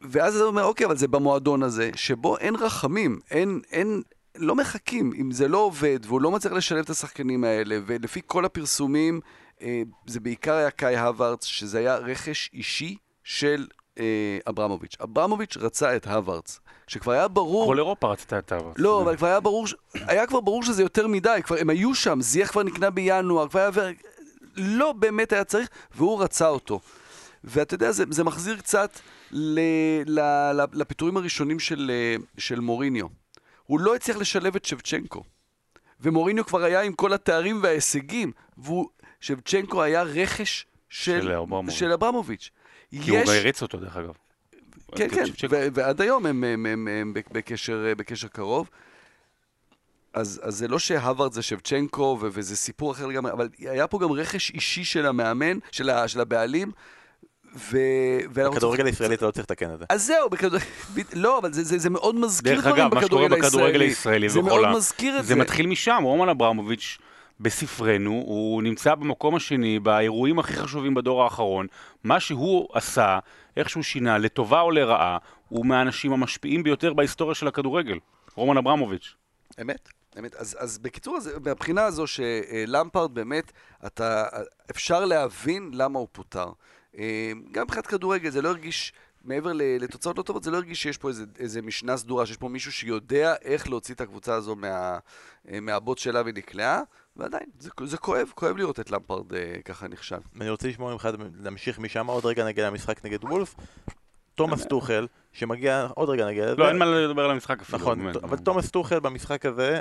ואז אתה אומר, אוקיי, אבל זה במועדון הזה, שבו אין רחמים, אין, אין, לא מחכים. אם זה לא עובד והוא לא מצליח לשלב את השחקנים האלה, ולפי כל הפרסומים, אה, זה בעיקר היה קאי הווארדס, שזה היה רכש אישי של אה, אברמוביץ'. אברמוביץ' רצה את הווארדס. שכבר היה ברור... כל אירופה רצתה את הווארדס. לא, אבל כבר היה ברור. היה כבר ברור שזה יותר מדי, כבר הם היו שם, זייח כבר נקנה בינואר, כבר היה... לא באמת היה צריך, והוא רצה אותו. ואתה יודע, זה, זה מחזיר קצת ל, ל, ל, לפיטורים הראשונים של, אה, של מוריניו. הוא לא הצליח לשלב את שבצ'נקו. ומוריניו כבר היה עם כל התארים וההישגים, ושבצ'נקו היה רכש של, של אברמוביץ'. כי יש... הוא הריץ אותו, דרך אגב. כן, כן, ו- ועד היום הם, הם, הם, הם בקשר, בקשר קרוב. אז, אז זה לא שהווארד זה שבצ'נקו, ו- וזה סיפור אחר לגמרי, אבל היה פה גם רכש אישי של המאמן, של, ה- של הבעלים, ו... בכדורגל הישראלי אתה לא צריך לתקן את זה. אז זהו, בכדורגל... לא, אבל זה, זה, זה מאוד מזכיר דברים בכדורגל הישראלי. דרך אגב, מה שקורה בכדורגל הישראלי זה מאוד מזכיר את זה. זה מתחיל משם, רומן אברמוביץ' בספרנו, הוא נמצא במקום השני, באירועים הכי חשובים בדור האחרון. מה שהוא עשה, איך שהוא שינה, לטובה או לרעה, הוא מהאנשים המשפיעים ביותר בהיסטוריה של הכדורגל. רומן אברמוביץ'. אמת. אמת. אז, אז בקיצור, אז, מהבחינה הזו שלמפרד באמת, אתה, אפשר להבין למה הוא פוטר. אה, גם מבחינת כדורגל זה לא הרגיש, מעבר לתוצאות לא טובות, זה לא הרגיש שיש פה איזה, איזה משנה סדורה, שיש פה מישהו שיודע איך להוציא את הקבוצה הזו מה, אה, מהבוט שלה ונקלעה, ועדיין, זה, זה כואב, כואב לראות את למפרד אה, ככה נכשל. אני רוצה לשמוע ממך, להמשיך משם עוד רגע נגד המשחק נגד וולף. תומאס טוחל, שמגיע עוד רגע נגיע לזה. לא, אין מה לדבר על המשחק אפילו. נכון, אבל תומאס טוחל במשחק הזה,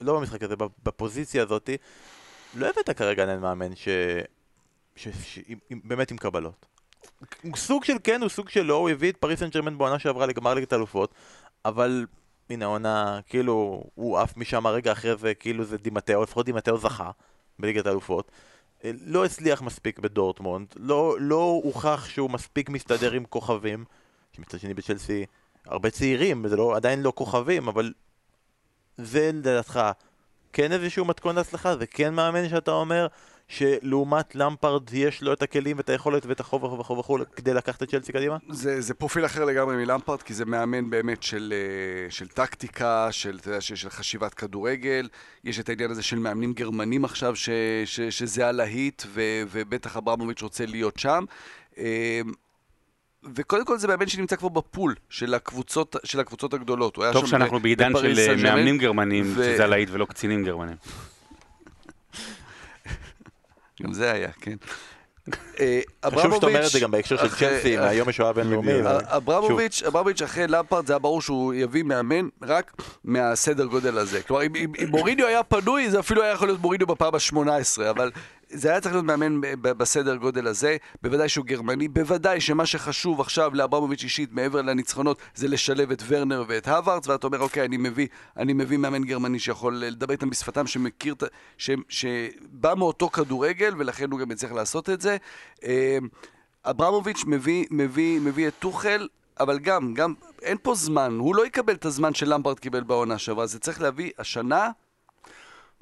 לא במשחק הזה, בפוזיציה הזאת, לא הבאת כרגע מאמן ש... ש... ש... באמת עם קבלות. הוא סוג של כן, הוא סוג של לא, הוא הביא את פריס סן ג'רמן בעונה שעברה לגמר ליגת האלופות, אבל הנה העונה, כאילו, הוא עף משם הרגע אחרי זה, כאילו זה דימטאו, לפחות דימטאו זכה בליגת האלופות. לא הצליח מספיק בדורטמונד, לא, לא הוכח שהוא מספיק מסתדר עם כוכבים, שמצד שני בצ'לסי הרבה צעירים, זה לא, עדיין לא כוכבים, אבל זה לדעתך כן איזשהו מתכון להצלחה, זה כן מאמן שאתה אומר, שלעומת למפרד יש לו את הכלים ואת היכולת ואת החוב וכו' וכו' כדי לקחת את צ'לסי קדימה? זה, זה פרופיל אחר לגמרי מלמפרד, כי זה מאמן באמת של, אה, של טקטיקה, של, של, של חשיבת כדורגל. יש את העניין הזה של מאמנים גרמנים עכשיו, ש, ש, שזה הלהיט, ו, ובטח אברמוביץ' רוצה להיות שם. אה, וקודם כל זה מאמן שנמצא כבר בפול של הקבוצות, של הקבוצות הגדולות. טוב שאנחנו בעידן של אה, מאמנים גרמנים, ו... שזה הלהיט ולא קצינים גרמנים. גם זה היה, כן. אה, חשוב שאתה אומר את זה גם בהקשר של צ'לסי, מהיום השואה הבינלאומי. אברמוביץ', אברמוביץ' אחרי למפרד זה היה ברור שהוא יביא מאמן רק מהסדר גודל הזה. כלומר, אם מוריניו היה פנוי, זה אפילו היה יכול להיות מוריניו בפעם ה-18, אבל זה היה צריך להיות מאמן בסדר גודל הזה, בוודאי שהוא גרמני, בוודאי שמה שחשוב עכשיו לאברמוביץ' אישית, מעבר לניצחונות, זה לשלב את ורנר ואת הווארדס, ואתה אומר, אוקיי, אני מביא, אני מביא מאמן גרמני שיכול לדבר איתם בשפתם, שמכיר, ש, שבא מאותו כדורגל, ולכן הוא גם יצטרך לעשות את זה. אמ, אברמוביץ' מביא, מביא, מביא את טוחל, אבל גם, גם, אין פה זמן, הוא לא יקבל את הזמן שלמפרד קיבל בעונה שעברה, זה צריך להביא השנה,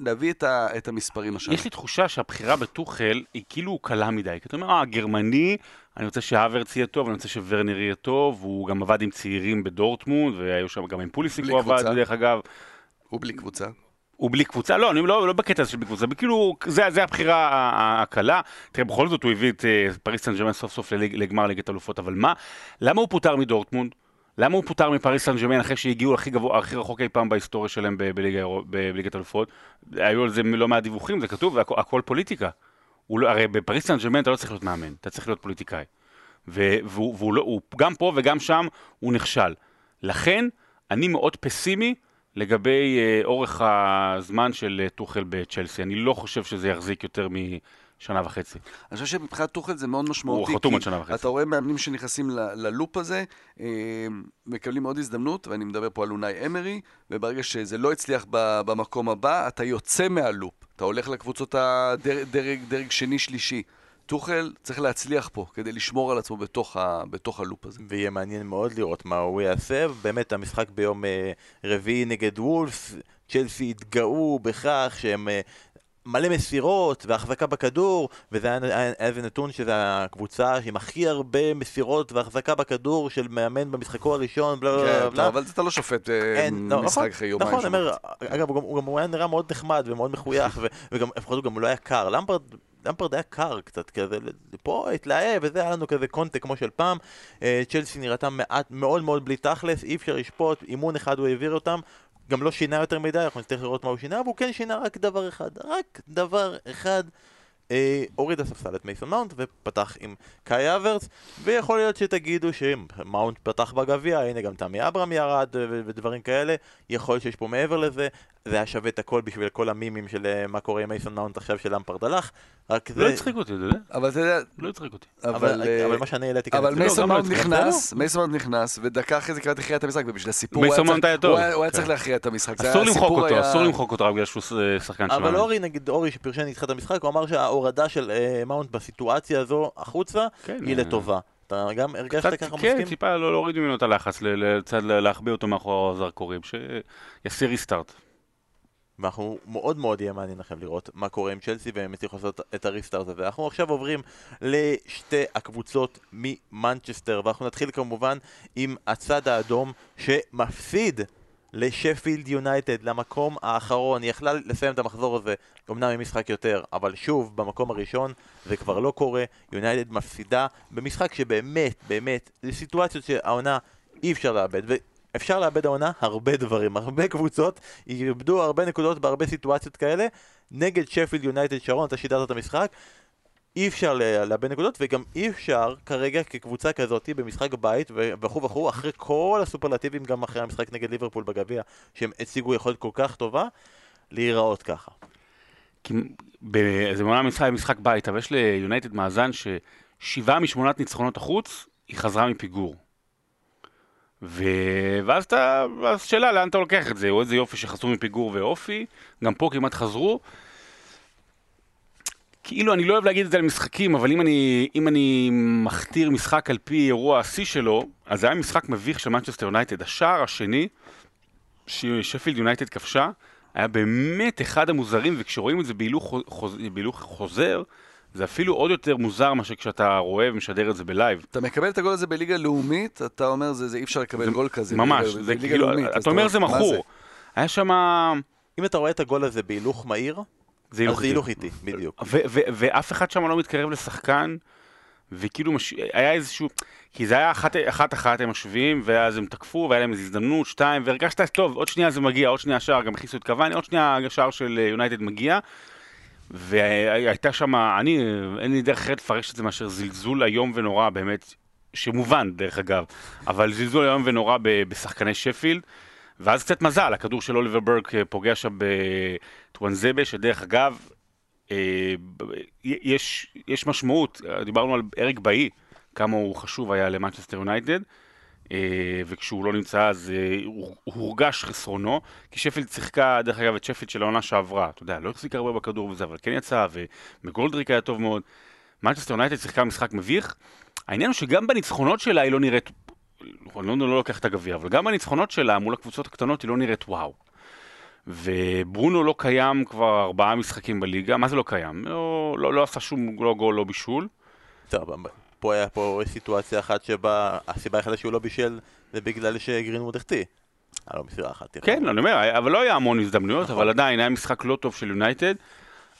להביא את, ה, את המספרים השנה. יש לי תחושה שהבחירה בטוחל היא כאילו קלה מדי. כי אתה אומר, אה, גרמני, אני רוצה שהאברץ יהיה טוב, אני רוצה שוורנר יהיה טוב, הוא גם עבד עם צעירים בדורטמונד, והיו שם גם עם פוליסיק הוא עבד. דרך אגב. הוא בלי קבוצה. הוא בלי קבוצה, לא, אני לא, לא בקטע הזה של בלי קבוצה, כאילו, זה, זה הבחירה הקלה. תראה, בכל זאת הוא הביא את אה, פריס סן ג'רמן סוף סוף לגמר ליגת אלופות, אבל מה, למה הוא פוטר מדורטמונד? למה הוא פוטר מפריס סן ג'רמן אחרי שהגיעו הכי גבוה, הכי רחוק אי פעם בהיסטוריה שלהם בליגת אלופות? היו על זה לא מעט דיווחים, זה כתוב, והכל הכל פוליטיקה. לא, הרי בפריס סן ג'רמן אתה לא צריך להיות מאמן, אתה צריך להיות פוליטיקאי. והוא, והוא לא, הוא, גם פה וגם שם הוא נכשל. לכן, אני מאוד פסימי לגבי אה, אורך הזמן של אה, טוחל בצ'לסי. אני לא חושב שזה יחזיק יותר משנה וחצי. אני חושב שמבחינת טוחל זה מאוד משמעותי. הוא חתום עוד שנה וחצי. אתה רואה מאמנים שנכנסים ל- ללופ הזה, אה, מקבלים עוד הזדמנות, ואני מדבר פה על אונאי אמרי, וברגע שזה לא הצליח ב- במקום הבא, אתה יוצא מהלופ. אתה הולך לקבוצות הדרג דרג, דרג שני-שלישי. טוחל צריך להצליח פה כדי לשמור על עצמו בתוך, ה, בתוך הלופ הזה. ויהיה מעניין מאוד לראות מה הוא יעשה. באמת, המשחק ביום אה, רביעי נגד וולף, צ'לסי התגאו בכך שהם אה, מלא מסירות והחזקה בכדור, וזה היה, איזה נתון שזה הקבוצה עם הכי הרבה מסירות והחזקה בכדור של מאמן במשחקו הראשון, בלה בלה כן, בלה. אבל אתה לא שופט אה, לא, משחק נכון, אחרי יומיים. נכון, אגב, הוא גם, היה נראה מאוד נחמד ומאוד מחוייך, ו- וגם, לפחות הוא גם לא היה קר. למפרד, למפרד היה קר קצת כזה, פה התלהב, וזה היה לנו כזה קונטה כמו של פעם. אה, צ'לסי נראתה מעט, מאוד מאוד בלי תכלס, אי אפשר לשפוט, אימון אחד הוא העביר אותם. גם לא שינה יותר מדי, אנחנו נצטרך לראות מה הוא שינה, והוא כן שינה רק דבר אחד, רק דבר אחד. אה, הוריד הספסל את מייסון מאונט ופתח עם קאי אברץ ויכול להיות שתגידו שמאונט פתח בגביע, הנה גם תמי אברהם ירד ודברים כאלה יכול להיות שיש פה מעבר לזה זה היה שווה את הכל בשביל כל המימים של אה, מה קורה עם מייסון מאונט עכשיו שלמפרד הלך רק זה... לא הצחיק אותי, אתה יודע? אבל אתה יודע, לא הצחיק אותי. אבל, אבל... אה, אבל מה שאני העליתי כאן אבל אצלו- מייסון לא מאונט. נכנס, מייסון מאונט נכנס, ודקה אחרי זה קראתי להכריע את המשחק, ובשביל הסיפור הוא היה צריך- כן. צריך להכריע את המשחק. זה אסור למחוק אותו, אסור למחוק אותו רק בגלל שהוא שחקן שלנו. אבל אורי, נגיד אורי שפרשן איתך את המשחק, הוא אמר שההורדה של אה, מאונט בסיטואציה הזו החוצה כן, היא לטובה. אתה גם הרגשת קצת, ככה כן, מסכים? טיפה לא להוריד ממנו את הלחץ, ל- לצד להחביא אותו מאחורי הזרקורים, שיעשה ריסטארט. ואנחנו מאוד מאוד יהיה מעניין לכם לראות מה קורה עם צ'לסי והם יצליחו לעשות את הריסטארט הזה. אנחנו עכשיו עוברים לשתי הקבוצות ממנצ'סטר ואנחנו נתחיל כמובן עם הצד האדום שמפסיד לשפילד יונייטד למקום האחרון. היא יכלה לסיים את המחזור הזה אמנם עם משחק יותר, אבל שוב במקום הראשון זה כבר לא קורה. יונייטד מפסידה במשחק שבאמת, באמת, זה סיטואציות שהעונה אי אפשר לאבד. אפשר לאבד העונה הרבה דברים, הרבה קבוצות איבדו הרבה נקודות בהרבה סיטואציות כאלה נגד שפילד יונייטד שרון, אתה שידרת את המשחק אי אפשר לאבד נקודות וגם אי אפשר כרגע כקבוצה כזאת במשחק בית וכו' וכו' אחרי כל הסופרלטיבים גם אחרי המשחק נגד ליברפול בגביע שהם הציגו יכולת כל כך טובה להיראות ככה זה אומנם משחק, משחק בית, אבל יש ליונייטד מאזן ששבעה משמונת ניצחונות החוץ, היא חזרה מפיגור. ו... ואז אתה, אז שאלה לאן אתה לוקח את זה, או איזה יופי שחזרו מפיגור ואופי, גם פה כמעט חזרו. כאילו, אני לא אוהב להגיד את זה על משחקים, אבל אם אני, אם אני מכתיר משחק על פי אירוע השיא שלו, אז זה היה משחק מביך של מנצ'סטר יונייטד. השער השני, ששפילד יונייטד כבשה, היה באמת אחד המוזרים, וכשרואים את זה בהילוך חוז... בהילוך חוזר, זה אפילו עוד יותר מוזר מאשר כשאתה רואה ומשדר את זה בלייב. אתה מקבל את הגול הזה בליגה לאומית, אתה אומר, זה זה אי אפשר לקבל גול כזה. ממש, בליגה- זה בליגה כאילו, לאומית, אז אתה אומר זה מכור. היה שם... אם אתה רואה את הגול הזה בהילוך מהיר זה הילוך אז זה איטי. בדיוק ו- ו- ואף אחד שם לא מתקרב לשחקן, וכאילו מש... היה איזשהו, כי זה היה אחת, אחת אחת הם משווים, ואז הם תקפו, והיה להם איזו הזדמנות, שתיים, והרגשת, טוב, עוד שנייה זה מגיע, עוד שנייה השער, גם הכניסו את קוואני, עוד שנייה השער של אה, יונייטד מגיע, והייתה שם, אני, אין לי דרך אחרת לפרש את זה מאשר זלזול איום ונורא, באמת, שמובן דרך אגב, אבל זלזול איום ונורא ב- בשחקני שפילד. ואז קצת מזל, הכדור של אוליבר ברק אה, פוגע שם בטואנזבה, שדרך אגב, אה, יש, יש משמעות, דיברנו על אריק באי, כמה הוא חשוב היה למנצ'סטר יונייטד, וכשהוא לא נמצא אז אה, הורגש חסרונו, כי שפילד שיחקה, דרך אגב, את שפילד של העונה שעברה, אתה יודע, לא החזיק הרבה בכדור וזה, אבל כן יצא, ומקגולדריק היה טוב מאוד. מנצ'סטר יונייטד שיחקה משחק מביך, העניין הוא שגם בניצחונות שלה היא לא נראית, לונדון לא לוקח את הגביע, אבל גם בניצחונות שלה מול הקבוצות הקטנות היא לא נראית וואו. וברונו לא קיים כבר ארבעה משחקים בליגה, מה זה לא קיים? לא, לא, לא עשה שום לא גול, לא בישול. טוב, פה היה פה סיטואציה אחת שבה הסיבה היחידה שהוא לא בישל זה בגלל שגרינווד החטיא. היה לו מסירה אחת. כן, אני אומר, אבל לא היה המון הזדמנויות, נכון. אבל עדיין היה משחק לא טוב של יונייטד.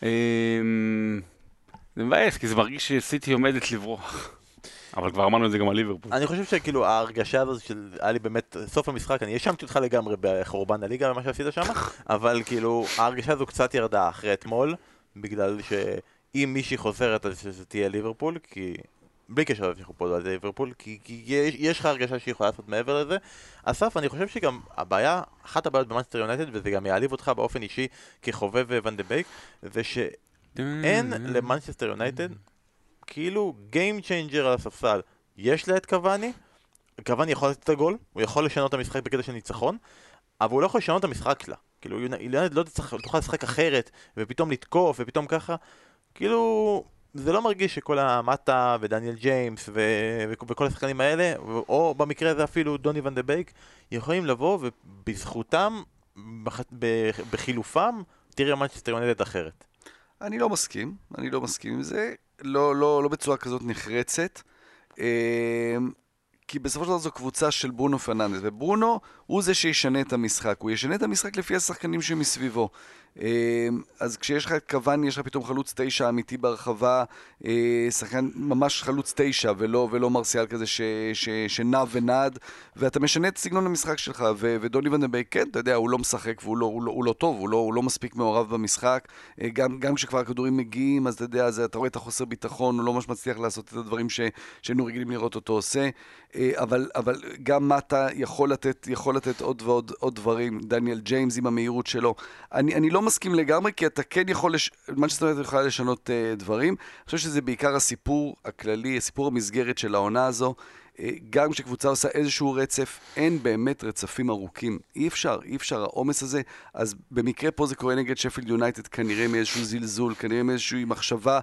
אמ, זה מבאס, כי זה מרגיש שסיטי עומדת לברוח. אבל כבר אמרנו את זה גם על ליברפול. אני חושב שכאילו ההרגשה הזאת של, היה לי באמת, סוף המשחק, אני האשמתי אותך לגמרי בחורבן הליגה ומה שעשית שם, <laughs> אבל כאילו, ההרגשה הזו קצת ירדה אחרי אתמול, בגלל שאם מישהי חוזרת אז שזה תהיה ליברפול, כי... בלי קשר לזה שאנחנו פה על ליברפול, כי, כי יש, יש לך הרגשה שהיא יכולה לעשות מעבר לזה. אסף, אני חושב שגם הבעיה, אחת הבעיות במאנסטר יונייטד, וזה גם יעליב אותך באופן אישי כחובב ואן דה בייק, זה שאין למנצ'סטר יונייטד כאילו Game Changer על הספסל. יש לה את קוואני, קוואני יכול לתת את הגול, הוא יכול לשנות את המשחק בקטע של ניצחון, אבל הוא לא יכול לשנות את המשחק שלה. כאילו, יונייטד לא תצטרך- תוכל לשחק אחרת, ופתאום לתקוף, ופתאום ככה. כאילו, זה לא מרגיש שכל המטה ודניאל ג'יימס ו... ו- וכל השחקנים האלה, או במקרה הזה אפילו דוני ון דה בייק, יכולים לבוא ובזכותם, בח... בחילופם, תראה מנצ'סטר יונייטד אחרת. אני לא מסכים, אני לא מסכים עם זה, לא, לא, לא בצורה כזאת נחרצת. אמ, כי בסופו של דבר זו קבוצה של ברונו פרננדס, וברונו הוא זה שישנה את המשחק, הוא ישנה את המשחק לפי השחקנים שמסביבו. אמ, אז כשיש לך את קוואני, יש לך פתאום חלוץ תשע אמיתי ברחבה, אה, שחקן ממש חלוץ תשע, ולא, ולא מרסיאל כזה ש, ש, שנע ונד, ואתה משנה את סגנון המשחק שלך, ו, ודוני ון דה בייק, כן, אתה יודע, הוא לא משחק והוא לא, הוא לא, הוא לא טוב, הוא לא, הוא לא מספיק מעורב במשחק. אה, גם, גם כשכבר הכדורים מגיעים, אז אתה יודע, אז אתה רואה את החוסר ביטחון, הוא לא ממש מצליח לעשות את הדברים שהיינו רגילים לראות אותו עושה. אה, אבל, אבל גם מטה יכול לתת, יכול לתת עוד ועוד עוד דברים, דניאל ג'יימס עם המהירות שלו. אני, אני לא מסכים לגמרי, כי אתה כן יכול, לש... מנצ'סטר יונייטד יכולה לשנות אה, דברים. אני חושב שזה בעיקר הסיפור הכללי, סיפור המסגרת של העונה הזו. Uh, גם כשקבוצה עושה איזשהו רצף, אין באמת רצפים ארוכים. אי אפשר, אי אפשר, העומס הזה. אז במקרה פה זה קורה נגד שפילד יונייטד, כנראה מאיזשהו זלזול, כנראה מאיזושהי מחשבה.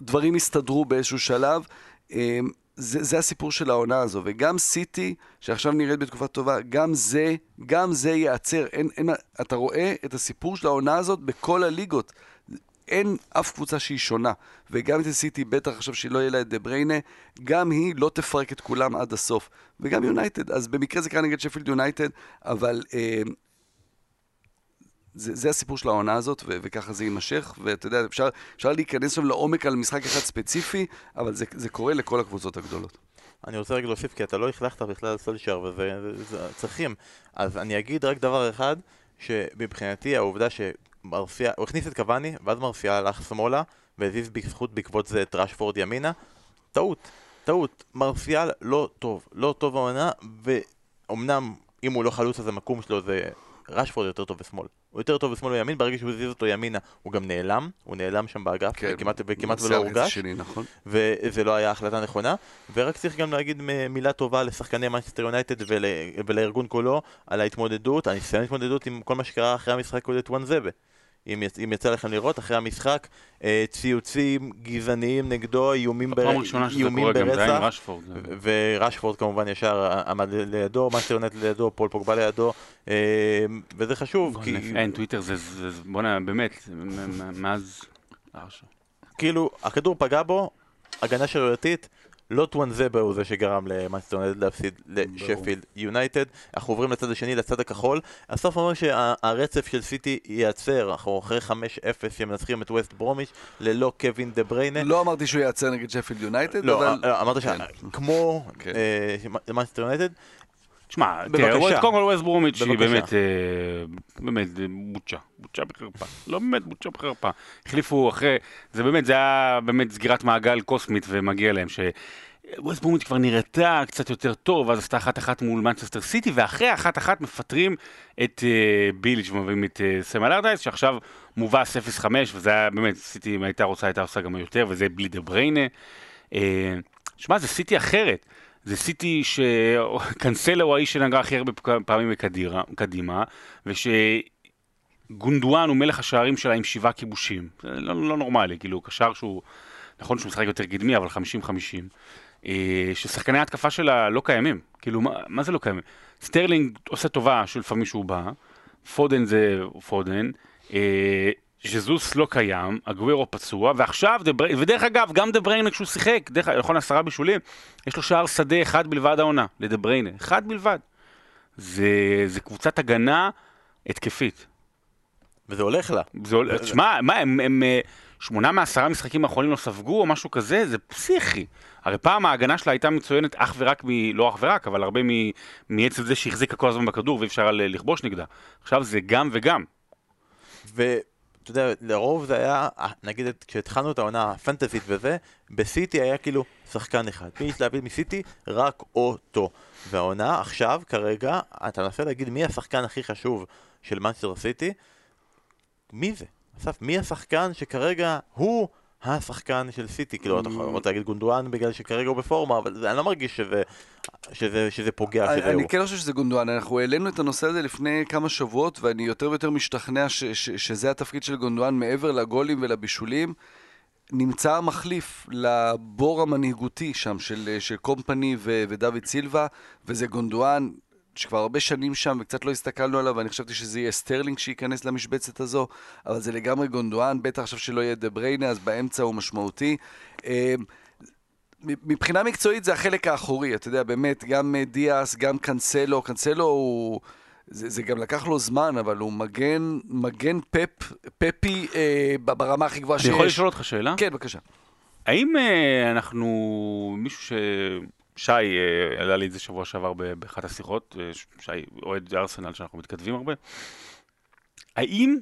דברים הסתדרו באיזשהו שלב. אמ, זה, זה הסיפור של העונה הזו, וגם סיטי, שעכשיו נראית בתקופה טובה, גם זה, גם זה ייעצר. אין, אין, אתה רואה את הסיפור של העונה הזאת בכל הליגות. אין אף קבוצה שהיא שונה. וגם את סיטי, בטח עכשיו שלא יהיה לה את דה בריינה, גם היא לא תפרק את כולם עד הסוף. וגם יונייטד, אז במקרה זה קרה נגד שפילד יונייטד, אבל אה, זה, זה הסיפור של העונה הזאת, ו- וככה זה יימשך, ואתה יודע, אפשר, אפשר להיכנס שם לעומק על משחק אחד ספציפי, אבל זה, זה קורה לכל הקבוצות הגדולות. אני רוצה רגע להוסיף, כי אתה לא החלכת בכלל על סולשר, וזה זה- זה- צריכים. אז אני אגיד רק דבר אחד, שמבחינתי העובדה שמרסיאל, הוא הכניס את קוואני, ואז מרסיאל הלך שמאלה, והזיז בזכות בעקבות זה את רשפורד ימינה, טעות, טעות. מרסיאל לא טוב, לא טוב העונה, ואומנם אם הוא לא חלוץ אז המקום שלו זה... רשפורד יותר טוב בשמאל. הוא יותר טוב בשמאל וימין, ברגע שהוא הזיז אותו ימינה, הוא גם נעלם, הוא נעלם שם באגף, וכמעט, וכמעט ולא הורגש. שני, נכון? וזה לא היה החלטה נכונה, ורק צריך גם להגיד מילה טובה לשחקני מנצ'סטר יונייטד ול, ולארגון כולו על ההתמודדות, הניסיון ההתמודדות עם כל מה שקרה אחרי המשחק נגד וואנזבה. אם, יצ- אם יצא לכם לראות, אחרי המשחק, אה, ציוצים גזעניים נגדו, איומים, בר- איומים ברצח. ו- ורשפורד כמובן ישר עמד לידו, יונייטד לידו, פול פוגבה לידו, אה, וזה חשוב, כי אין, טוויטר זה, זה- זה- בוא'נה, באמת, מאז... כאילו, הכדור פגע בו, הגנה שרירותית, לא טואנזבה הוא זה שגרם למאנסטר יונייטד להפסיד לשפילד יונייטד. אנחנו עוברים לצד השני, לצד הכחול. אסף אומר שהרצף של סיטי ייעצר, אנחנו אחרי 5-0 שמנצחים את ווסט ברומיץ' ללא קווין דה בריינה. לא אמרתי שהוא ייעצר נגד שפילד יונייטד, לא, אבל... אה, אמרת. שכמו כן. מאנסטר יונייטד, תשמע, קודם כל ווסט ברומיץ' היא. באמת, אה, באמת, בושה, בושה וחרפה. לא באמת, בושה וחרפה. החליפו אחרי, זה באמת, זה היה באמת סגירת מעגל קוסמית ומגיע להם ש... ווסט ברומיץ' כבר נראתה קצת יותר טוב, אז עשתה אחת אחת מול מנצ'סטר סיטי, ואחרי אחת אחת מפטרים את אה, ביליץ' ומביאים את אה, סם אלרדייס, שעכשיו מובס 0-5, וזה היה באמת, סיטי אם הייתה רוצה הייתה עושה גם יותר, וזה בלי דה בריינה. אה, שמע, זה סיטי אחרת. זה סיטי שקנסלה הוא האיש שנגע הכי הרבה פעמים קדימה, ושגונדואן הוא מלך השערים שלה עם שבעה כיבושים. זה לא, לא נורמלי, כאילו, קשר שהוא, נכון שהוא משחק יותר קדמי, אבל 50-50. אה, ששחקני ההתקפה שלה לא קיימים. כאילו, מה, מה זה לא קיימים? סטרלינג עושה טובה שלפעמים שהוא בא, פודן זה פודן, אה, ז'זוס לא קיים, אגווירו פצוע, ועכשיו, דבר... ודרך אגב, גם דה בריינה כשהוא שיחק, דרך אגב, נכון עשרה בישולים, יש לו שער שדה אחד בלבד העונה, לדה בריינה, אחד בלבד. זה, זה קבוצת הגנה התקפית. וזה הולך לה. זה, עול- תשמע, מה, הם, הם אה, שמונה מעשרה משחקים האחרונים לא ספגו או משהו כזה, זה פסיכי. הרי פעם ההגנה שלה הייתה מצוינת אך ורק, מ, לא אך ורק, אבל הרבה מ- מעצם זה שהחזיקה כל הזמן בכדור ואי אפשר לכבוש נגדה. עכשיו זה גם וגם. ואתה יודע, לרוב זה היה, אה, נגיד כשהתחלנו את העונה הפנטזית וזה, בסיטי היה כאילו שחקן אחד. מי יש להביא מסיטי? רק אותו. והעונה עכשיו, כרגע, אתה מנסה להגיד מי השחקן הכי חשוב של מנצ'סטר סיטי? מי זה? אסף, מי השחקן שכרגע הוא השחקן של סיטי? כאילו, אתה יכול רוצה להגיד גונדואן בגלל שכרגע הוא בפורמה, אבל אני לא מרגיש שזה, שזה, שזה פוגע אני, הוא. כן חושב שזה גונדואן, אנחנו העלינו את הנושא הזה לפני כמה שבועות ואני יותר ויותר משתכנע ש, ש, שזה התפקיד של גונדואן מעבר לגולים ולבישולים. נמצא המחליף לבור המנהיגותי שם של, של קומפני ו, ודוד סילבה, וזה גונדואן שכבר הרבה שנים שם וקצת לא הסתכלנו עליו, ואני חשבתי שזה יהיה סטרלינג שייכנס למשבצת הזו, אבל זה לגמרי גונדואן, בטח עכשיו שלא יהיה דה בריינה, אז באמצע הוא משמעותי. אה, מבחינה מקצועית זה החלק האחורי, אתה יודע, באמת, גם אה, דיאס, גם קאנסלו, קאנסלו הוא... זה, זה גם לקח לו זמן, אבל הוא מגן, מגן פפ, פפי אה, ברמה הכי גבוהה אני שיש. יכול לשאול אותך שאלה? כן, בבקשה. האם אה, אנחנו, מישהו ש... שי אה, העלה לי את זה שבוע שעבר באחת השיחות, אה, שי אוהד ארסנל שאנחנו מתכתבים הרבה, האם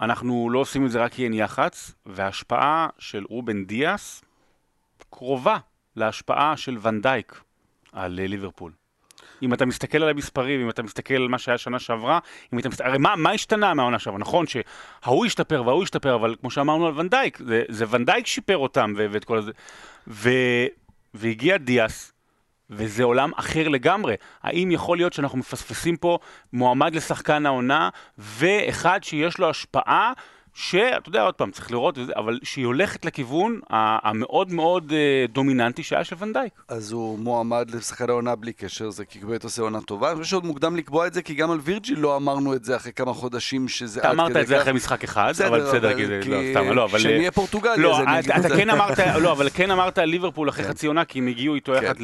אנחנו לא עושים את זה רק כי אין יח"צ, וההשפעה של רובן דיאס קרובה להשפעה של ונדייק על אה, ליברפול? אם אתה מסתכל על המספרים, אם אתה מסתכל על מה שהיה שנה שעברה, אם אתה מסתכל, הרי מה, מה השתנה מהעונה שעברה? נכון שההוא השתפר וההוא השתפר, אבל כמו שאמרנו על ונדייק, זה, זה ונדייק שיפר אותם ו- ואת כל הזה. והגיע דיאס, וזה עולם אחר לגמרי. האם יכול להיות שאנחנו מפספסים פה מועמד לשחקן העונה, ואחד שיש לו השפעה, שאתה יודע, עוד פעם, צריך לראות, אבל שהיא הולכת לכיוון המאוד מאוד אה, דומיננטי שהיה של ונדייק. אז הוא מועמד לשחקן העונה בלי קשר, זה כי באמת עושה עונה טובה. אני חושב שעוד מוקדם לקבוע את זה, כי גם על וירג'יל לא אמרנו את זה אחרי כמה חודשים, שזה אתה עד אמרת כדי את זה כך. אחרי משחק אחד, אבל בסדר, כי זה, לא, סתם, לא, אבל... כשנהיה פורטוגליה, לא, אז אני אתה, אגיד אתה את כן אמרת, לא, אבל כן אמרת על ליברפול אחרי כן. חצי עונה, כי הם הגיעו איתו כן. יחד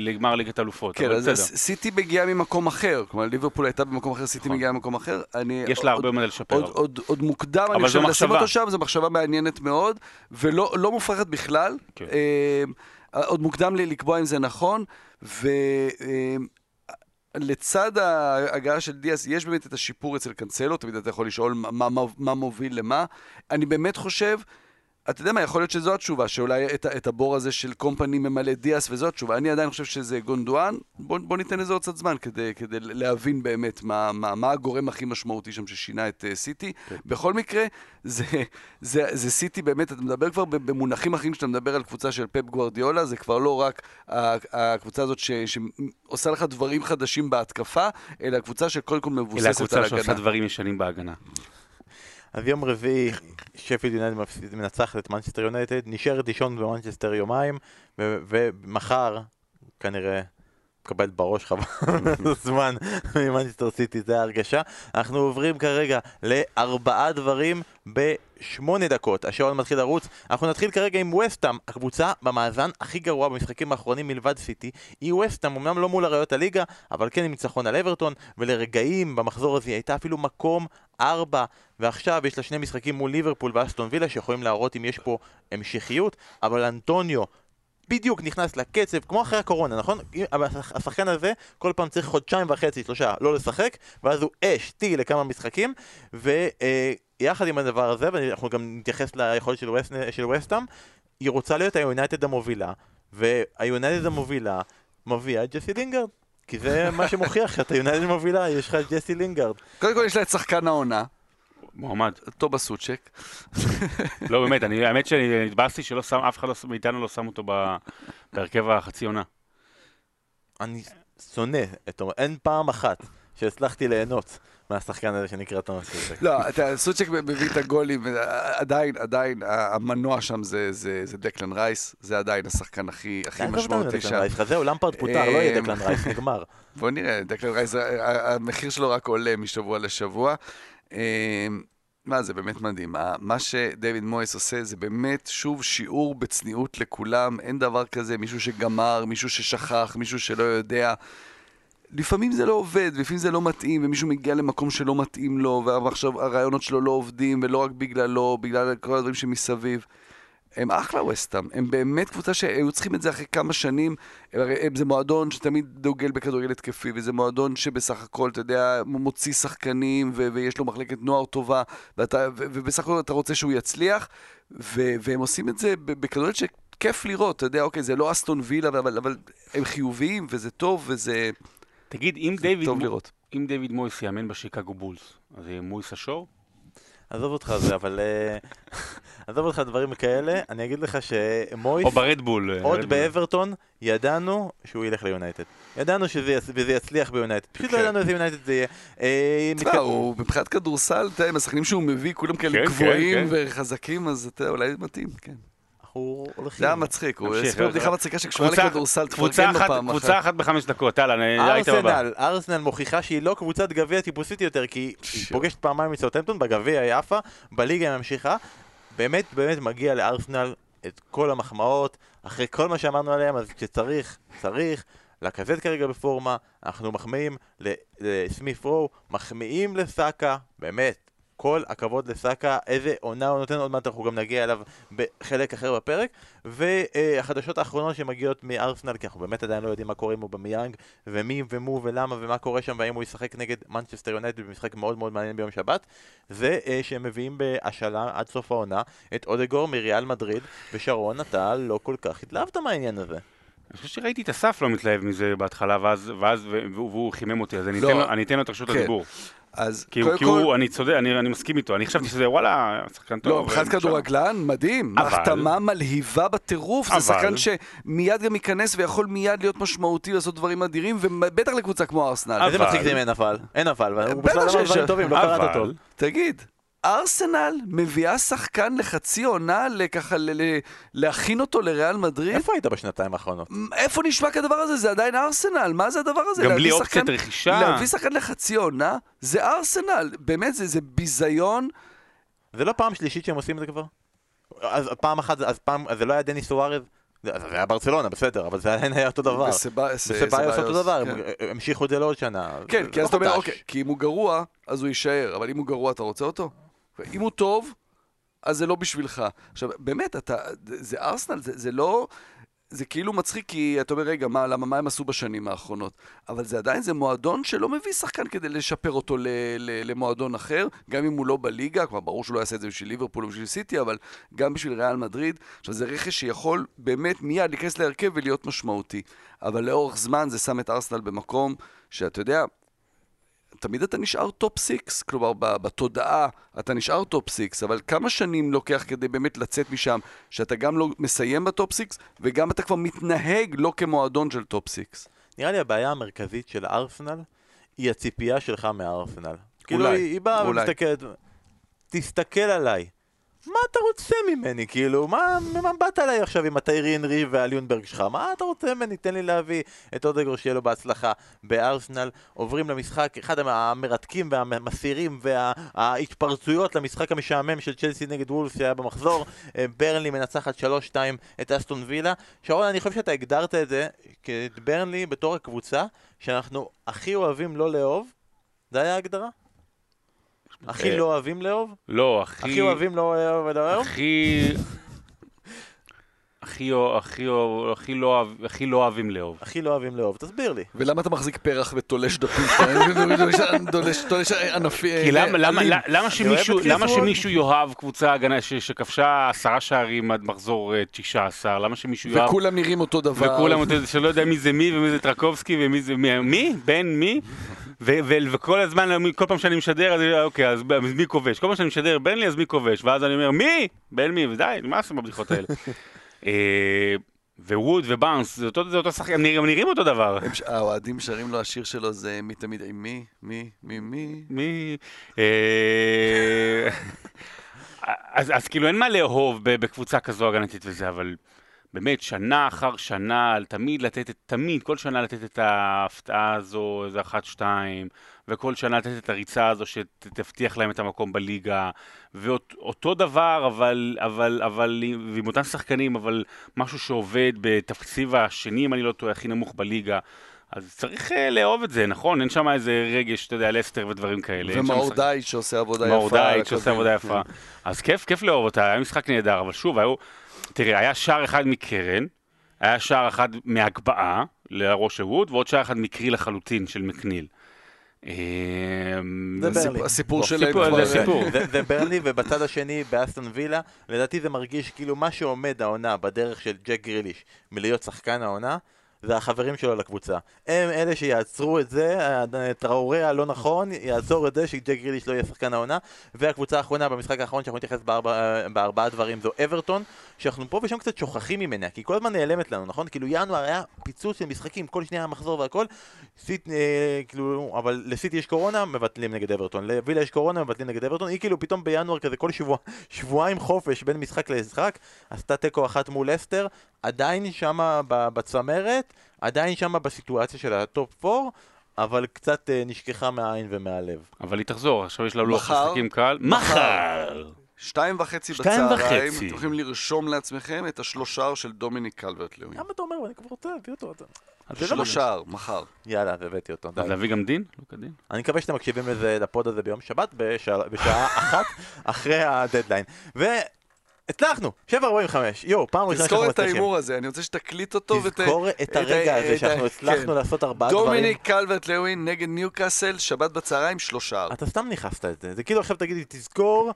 לגמר ליגת אלופות, כן, אז. סיטי מגיעה ממקום אחר. כלומר, ליברפול הייתה במקום אחר, סיטי נכון. מגיעה ממקום אחר. יש לה הרבה מה לשפר. עוד, מוקדם, אני חושב, זו לשים מחשבה. אותו שם, זו מחשבה מעניינת מאוד, ולא לא מופרכת בכלל. כן. אה, עוד מוקדם לי לקבוע אם זה נכון, ולצד ההגעה של דיאס, יש באמת את השיפור אצל קאנסלו, תמיד אתה יכול לשאול מה, מה, מה מוביל למה. אני באמת חושב... אתה יודע מה, יכול להיות שזו התשובה, שאולי את, את הבור הזה של קומפני ממלא דיאס וזו התשובה. אני עדיין חושב שזה גונדואן, בוא, בוא ניתן לזה עוד קצת זמן כדי, כדי להבין באמת מה, מה, מה הגורם הכי משמעותי שם ששינה את uh, סיטי. בכל מקרה, זה, זה, זה סיטי באמת, אתה מדבר כבר במונחים אחרים, כשאתה מדבר על קבוצה של פפ גוורדיולה, זה כבר לא רק הקבוצה הזאת ש, שעושה לך דברים חדשים בהתקפה, אלא הקבוצה שקודם כל אלא מבוססת על הקבוצה שעושה הגנה. דברים ישנים בהגנה. אז יום רביעי, שפילד יונייטד מנצחת את מנצ'סטר יונייטד, נשארת לישון במנצ'סטר יומיים, ומחר, כנראה, מקבלת בראש חבל זמן ממנצ'סטר סיטי, זה ההרגשה. אנחנו עוברים כרגע לארבעה דברים בשמונה דקות. השעון מתחיל לרוץ. אנחנו נתחיל כרגע עם וסטאם, הקבוצה במאזן הכי גרוע במשחקים האחרונים מלבד סיטי. היא וסטאם, אמנם לא מול אריות הליגה, אבל כן עם ניצחון על אברטון, ולרגעים במחזור הזה היא הייתה אפילו מקום ארבע, ועכשיו יש לה שני משחקים מול ליברפול ואסטון וילה שיכולים להראות אם יש פה המשכיות, אבל אנטוניו בדיוק נכנס לקצב, כמו אחרי הקורונה, נכון? השחקן הזה כל פעם צריך חודשיים וחצי, שלושה, לא לשחק, ואז הוא אש, טי לכמה משחקים, ויחד עם הדבר הזה, ואנחנו גם נתייחס ליכולת של, ווסט, של וסטאם, היא רוצה להיות היונייטד המובילה, והיונייטד המובילה מביאה את ג'סי לינגרד. כי זה מה שמוכיח שאתה יונייטד מובילה, יש לך את ג'סי לינגרד. קודם כל יש לה את שחקן העונה, מועמד. תומאס סוצ'ק. לא, באמת, אני, האמת שהתבאסתי שלא שם, אף אחד לא, מאיתנו לא שם אותו ב- בהרכב החצי עונה. אני שונא את... אין פעם אחת שהצלחתי ליהנות מהשחקן הזה שנקרא תומאס סוצ'ק. לא, אתה, סוצ'ק מביא את הגולים, עדיין, עדיין, המנוע שם זה, זה, זה דקלן רייס, זה עדיין השחקן הכי, הכי משמעותי שם. זהו, למפרד פוטר, לא יהיה דקלן רייס, נגמר. בוא נראה, דקלן רייס, המחיר שלו רק עולה משבוע לשבוע. מה, זה באמת מדהים. מה שדייוויד מויס עושה זה באמת, שוב, שיעור בצניעות לכולם. אין דבר כזה, מישהו שגמר, מישהו ששכח, מישהו שלא יודע. לפעמים זה לא עובד, לפעמים זה לא מתאים, ומישהו מגיע למקום שלא מתאים לו, ועכשיו הרעיונות שלו לא עובדים, ולא רק בגללו, בגלל כל הדברים שמסביב. הם אחלה ווסטאם, הם באמת קבוצה שהיו צריכים את זה אחרי כמה שנים, הם, זה מועדון שתמיד דוגל בכדורגל התקפי, וזה מועדון שבסך הכל, אתה יודע, מוציא שחקנים, ו- ויש לו מחלקת נוער טובה, ואתה, ו- ובסך הכל אתה רוצה שהוא יצליח, ו- והם עושים את זה בכדורגל שכיף לראות, אתה יודע, אוקיי, זה לא אסטון וילה, אבל, אבל הם חיוביים, וזה טוב, וזה... תגיד, אם דיוויד, טוב לראות. אם דיוויד מויס יאמן בשיקגו בולס, אז יהיה מויס השור? עזוב אותך זה, אבל... אה, <laughs> עזוב אותך דברים כאלה, אני אגיד לך שמויס... או ברדבול. אה, עוד באברטון, ידענו שהוא ילך ליונייטד. ידענו שזה יצליח ביונייטד. פשוט לא כן. ידענו איזה יונייטד זה יהיה. אה, הוא מבחינת כדורסל, אתה יודע, עם השחקנים שהוא מביא, כולם כאלה כן, גבוהים כן, וחזקים, אז אתה יודע, אולי מתאים, כן. אנחנו הולכים. זה היה מצחיק, הוא סיפר בדיחה מצחיקה שקשורה לכדורסל, תפרגן לו פעם אחת. קבוצה אחת בחמש דקות, יאללה, היית בבא. ארסנל מוכיחה שהיא לא קבוצת גביע טיפוסית יותר, כי היא פוגשת פעמיים מסאוטמפטון, בגביע היא עפה, בליגה היא ממשיכה. באמת, באמת מגיע לארסנל את כל המחמאות, אחרי כל מה שאמרנו עליהם, אז כשצריך, צריך. לקזט כרגע בפורמה, אנחנו מחמיאים לסמית רו, מחמיאים לסאקה, באמת, כל הכבוד לסאקה, איזה עונה הוא נותן, עוד מעט אנחנו גם נגיע אליו בחלק אחר בפרק. והחדשות האחרונות שמגיעות מארסנל, כי אנחנו באמת עדיין לא יודעים מה קורה עם אובמיאנג, ומי ומו ולמה ומה קורה שם, והאם הוא ישחק נגד מנצ'סטר יונייטד במשחק מאוד מאוד מעניין ביום שבת, זה אה, שהם מביאים בהשאלה עד סוף העונה את אודגור מריאל מדריד, ושרון, אתה לא כל כך התלהבת מהעניין הזה. אני חושב שראיתי את אסף לא מתלהב מזה בהתחלה, ואז, ואז והוא חימם אותי, אז אני, לא, אתן, לו, אני אתן לו את רשות כן. הדיבור. אז כי, קודם כי כל... הוא, אני צודק, אני, אני מסכים איתו, אני חשבתי שזה וואלה, שחקן טוב. לא, מבחינת כדורגלן, מדהים. אבל... החתמה מלהיבה בטירוף, אבל... זה שחקן שמיד גם ייכנס ויכול מיד להיות משמעותי, לעשות דברים אדירים, ובטח לקבוצה כמו ארסנל. איזה מצחיק זה אם אין אבל? אין אבל, הוא בכלל אמר דברים טובים, לא קראת טוב. תגיד, ארסנל מביאה שחקן לחצי עונה, ככה להכין אותו לריאל מדריד? איפה היית בשנתיים האחרונות? איפה נשמע כדבר הזה? זה עדיין ארסנל, מה זה הדבר הזה? גם בלי אופציית רכישה. להביא שחקן לחצי עונה, זה ארסנל. באמת, זה, זה ביזיון. זה לא פעם שלישית שהם עושים את זה כבר? אז פעם אחת, אז פעם, אז זה לא היה דניס סוארז? זה היה ברצלונה, בסדר, אבל זה עדיין היה אותו דבר. וסבאיוס אותו דבר, כן. הם המשיכו את זה לעוד שנה. כן, כי אז אתה אומר, אוקיי, כי אם הוא גרוע, אז הוא יישאר, אבל אם הוא גרוע, אתה רוצה אותו? אם הוא טוב, אז זה לא בשבילך. עכשיו, באמת, אתה, זה ארסנל, זה, זה לא... זה כאילו מצחיק, כי אתה אומר, רגע, מה, למה, מה הם עשו בשנים האחרונות? אבל זה עדיין, זה מועדון שלא מביא שחקן כדי לשפר אותו ל, ל, למועדון אחר, גם אם הוא לא בליגה, כלומר, ברור שהוא לא יעשה את זה בשביל ליברפול או בשביל סיטי, אבל גם בשביל ריאל מדריד. עכשיו, זה רכש שיכול באמת מיד להיכנס להרכב ולהיות משמעותי. אבל לאורך זמן זה שם את ארסנל במקום שאתה יודע, תמיד אתה נשאר top six, כלומר בתודעה אתה נשאר top six, אבל כמה שנים לוקח כדי באמת לצאת משם, שאתה גם לא מסיים ב top six, וגם אתה כבר מתנהג לא כמועדון של top six. נראה לי הבעיה המרכזית של ארסנל היא הציפייה שלך מארסנל. כאילו היא, היא באה ומסתכלת, תסתכל עליי. מה אתה רוצה ממני? כאילו, מה, מה באת עליי עכשיו עם הטיירי אנרי והליונגברג שלך? מה אתה רוצה ממני? תן לי להביא את אודגור שיהיה לו בהצלחה בארסנל. עוברים למשחק, אחד המרתקים והמסירים וההתפרצויות למשחק המשעמם של צ'לסי נגד וולס שהיה במחזור. אה, ברנלי מנצחת 3-2 את אסטון וילה. שרון, אני חושב שאתה הגדרת את זה, את ברנלי בתור הקבוצה שאנחנו הכי אוהבים לא לאהוב. זה היה ההגדרה? הכי לא אוהבים לאהוב? לא, הכי... הכי אוהבים לא אוהב ולאהוב? הכי... הכי, הכי, הכי, לא, הכי לא אוהבים לאהוב. הכי לא אוהבים לאהוב, תסביר לי. ולמה אתה מחזיק פרח ותולש דפים? <laughs> תולש ענפי... כי למה שמישהו יאהב קבוצה שכבשה עשרה שערים עד מחזור 19? למה שמישהו יאהב... וכולם נראים אותו דבר. וכולם, שלא יודע מי זה מי ומי זה טרקובסקי ומי זה מי? מי? מי? וכל הזמן, כל פעם שאני משדר, אז אוקיי, אז מי כובש? כל פעם שאני משדר בן לי, אז מי כובש? ואז אני אומר, מי? בן מי? ודי, מה עושים בבדיחות האלה? <laughs> אה, וווד ובאונס, זה אותו, זה אותו שחקן, הם נראים, הם נראים אותו דבר. האוהדים שרים לו, השיר שלו זה מי תמיד, מי, מי, מי, מי. מי... אה, <laughs> אז, אז כאילו אין מה לאהוב בקבוצה כזו הגנתית וזה, אבל באמת, שנה אחר שנה, תמיד לתת, תמיד, כל שנה לתת את ההפתעה הזו, איזה אחת-שתיים, וכל שנה לתת את הריצה הזו שתבטיח להם את המקום בליגה, ואותו דבר, אבל, אבל, אבל, ועם אותם שחקנים, אבל משהו שעובד בתקציב השני, אם אני לא טועה, הכי נמוך בליגה. אז צריך אה, לאהוב את זה, נכון? אין שם איזה רגש, אתה יודע, לסטר ודברים כאלה. אין שם ומאור שחק- דייט שעושה עבודה יפה. מאור על דייט שעושה. עבודה יפה. אז כיף, כיף לאהוב אותה, היה משחק נהדר, אבל שוב, היו... תראה, היה שער אחד מקרן, היה שער אחד מהגבהה לראש של ווד, ועוד שער אחד מקרי לחלוטין של מקניל. אה, הסיפור- בוא, שלהם כבר... זה ברלי, ובצד השני, באסטון וילה, לדעתי זה מרגיש כאילו מה שעומד העונה בדרך של ג'ק גריליש מלהיות שחקן העונה, זה החברים שלו לקבוצה. הם אלה שיעצרו את זה, טראורי הלא נכון, יעצור את זה שג'ק גריליש לא יהיה שחקן העונה, והקבוצה האחרונה במשחק האחרון שאנחנו נתייחס בארבע, בארבעה דברים זו אברטון, שאנחנו פה ושם קצת שוכחים ממנה, כי כל הזמן נעלמת לנו, נכון? כאילו ינואר היה פיצוץ של משחקים, כל שנייה מחזור והכל, סיט, אה, כאילו, אבל לסיטי יש קורונה, מבטלים נגד אברטון, לווילה יש קורונה, מבטלים נגד אברטון, היא כאילו פתאום בינואר כזה כל שבוע, שבועיים חופש בין משחק למשחק, עשתה תיקו אחת מול לסטר, עדיין שמה בצמרת, עדיין שמה בסיטואציה של ה top 4, אבל קצת אה, נשכחה מהעין ומהלב. אבל היא תחזור, עכשיו יש לה לוח מחר? משחקים קל. מחר. שתיים וחצי שתיים בצהריים, וחצי. אתם יכולים לרשום לעצמכם את השלושר של דומיניק קלברט לואי. למה אתה אומר? אני כבר רוצה להביא אותו. אתה- אז זה לא שלושר, מחר. יאללה, אז הבאתי אותו. די. אז להביא גם דין? לא כדין. אני מקווה שאתם מקשיבים לזה, לפוד הזה ביום שבת, בשעה, בשעה אחת אחרי הדדליין. והצלחנו, 7.45, יואו, פעם ראשונה תזכור שאנחנו את מצליחים. ההימור הזה, אני רוצה שתקליט אותו ות... תזכור את הרגע הזה את שאנחנו ה- הצלחנו כן. לעשות ארבעה דברים. דומיניק קלברט לואין נגד ניוקאסל, שבת בצהריים, שלושר. אתה סתם נכנסת את זה, זה כאילו עכשיו תגידי, תזכור.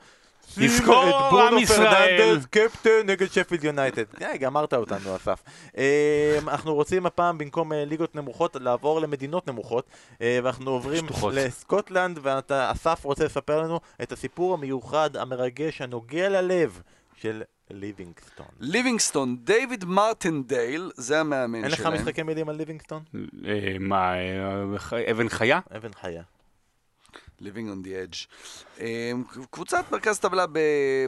שים תזכור, את ברונו ישראל. פרננדס, קפטן נגד שפילד יונייטד. <laughs> די, גמרת אותנו, אסף. אה, אנחנו רוצים הפעם, במקום אה, ליגות נמוכות, לעבור למדינות נמוכות, אה, ואנחנו עוברים. לסקוטלנד, ואסף רוצה לספר לנו את הסיפור המיוחד, המרגש, הנוגע ללב של ליבינגסטון. ליבינגסטון, דיוויד מרטינדייל, זה המאמן אין לך שלהם. משחקי מילים על ליבינגסטון? אה, מה, אה, אבן חיה? אבן חיה. Living on the edge. Um, קבוצת מרכז טבלה ב-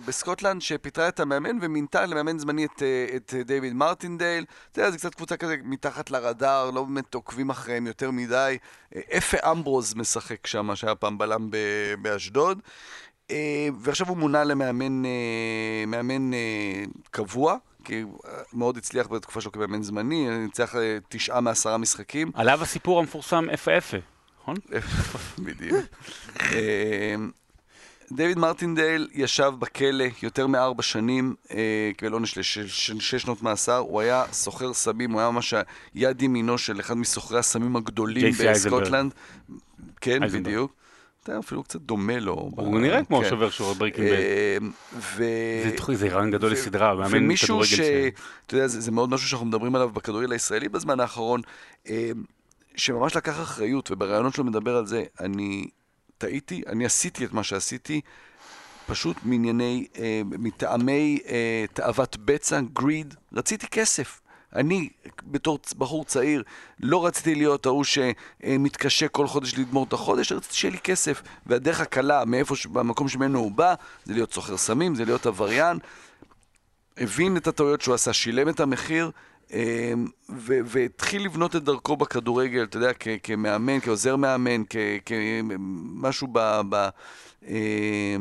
בסקוטלנד שפיטרה את המאמן ומינתה למאמן זמני את, אה, את אה, דיוויד מרטינדייל. אתה יודע, זו קצת קבוצה כזה מתחת לרדאר, לא באמת עוקבים אחריהם יותר מדי. אה, אפה אמברוז משחק שם, שהיה פעם בלם ב- באשדוד. אה, ועכשיו הוא מונה למאמן אה, אה, קבוע. כי מאוד הצליח בתקופה שלו כמאמן זמני, ניצח תשעה מעשרה משחקים. עליו הסיפור המפורסם אפה אפה, נכון? <laughs> בדיוק. דיוויד מרטינדייל ישב בכלא יותר מארבע שנים, אה, קיבל עונש של שש שנות מאסר, הוא היה סוחר סמים, הוא היה ממש היד ימינו של אחד מסוחרי הסמים הגדולים. בסקוטלנד. כן, הייזנברג. בדיוק. אתה אפילו קצת דומה לו. הוא ב- נראה כמו כן. שובר שורות Breaking Bad. ו... זה רעיון גדול לסדרה, מאמן ומישהו כדורגל ש... ש... אתה יודע, זה, זה מאוד משהו שאנחנו מדברים עליו בכדורגל הישראלי בזמן האחרון, אה, שממש לקח אחריות, ובראיונות שלו מדבר על זה, אני טעיתי, אני עשיתי את מה שעשיתי, פשוט מענייני, אה, מטעמי אה, תאוות בצע, גריד, רציתי כסף. אני, בתור בחור צעיר, לא רציתי להיות ההוא שמתקשה כל חודש לגמור את החודש, רציתי שיהיה לי כסף. והדרך הקלה, מאיפה, במקום שממנו הוא בא, זה להיות סוחר סמים, זה להיות עבריין. הבין את הטעויות שהוא עשה, שילם את המחיר, אה, והתחיל לבנות את דרכו בכדורגל, אתה יודע, כמאמן, כעוזר מאמן, כמשהו ב... ב- אה,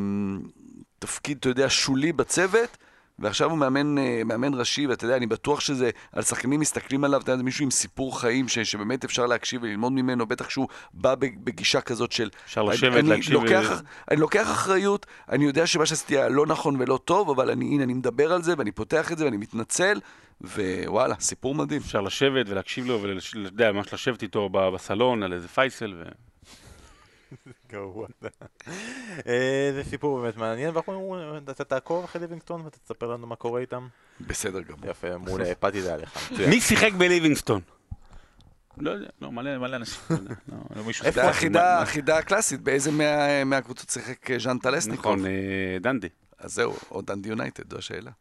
תפקיד, אתה יודע, שולי בצוות, ועכשיו הוא מאמן, אה, מאמן ראשי, ואתה יודע, אני בטוח שזה, על שחקנים מסתכלים עליו, אתה יודע, זה מישהו עם סיפור חיים, ש, שבאמת אפשר להקשיב וללמוד ממנו, בטח שהוא בא בגישה כזאת של... אפשר לשבת, אני, להקשיב לוקח, ו- אני לוקח אחריות, אני יודע שמה שעשיתי היה לא נכון ולא טוב, אבל אני, הנה, אני מדבר על זה, ואני פותח את זה, ואני מתנצל, ווואלה, סיפור מדהים. אפשר לשבת ולהקשיב לו, ואתה יודע, ממש לשבת איתו בסלון על איזה פייסל, ו... <laughs> גרוע. אה, זה סיפור באמת מעניין, ואנחנו, אתה תעקוב אחרי ליבינגסטון ואתה תספר לנו מה קורה איתם. בסדר גמור. יפה, מעולה, הפלתי את זה עליך. מצוין. <laughs> מי שיחק בליבינגסטון? לא יודע, לא, מלא מלא אנשים. לא לא, לא איפה. החידה, הקלאסית, באיזה מה- מהקבוצות שיחק אה, ז'אן טלסניקוב? נכון, אה, דנדי. אז זהו, או דנדי יונייטד, זו השאלה.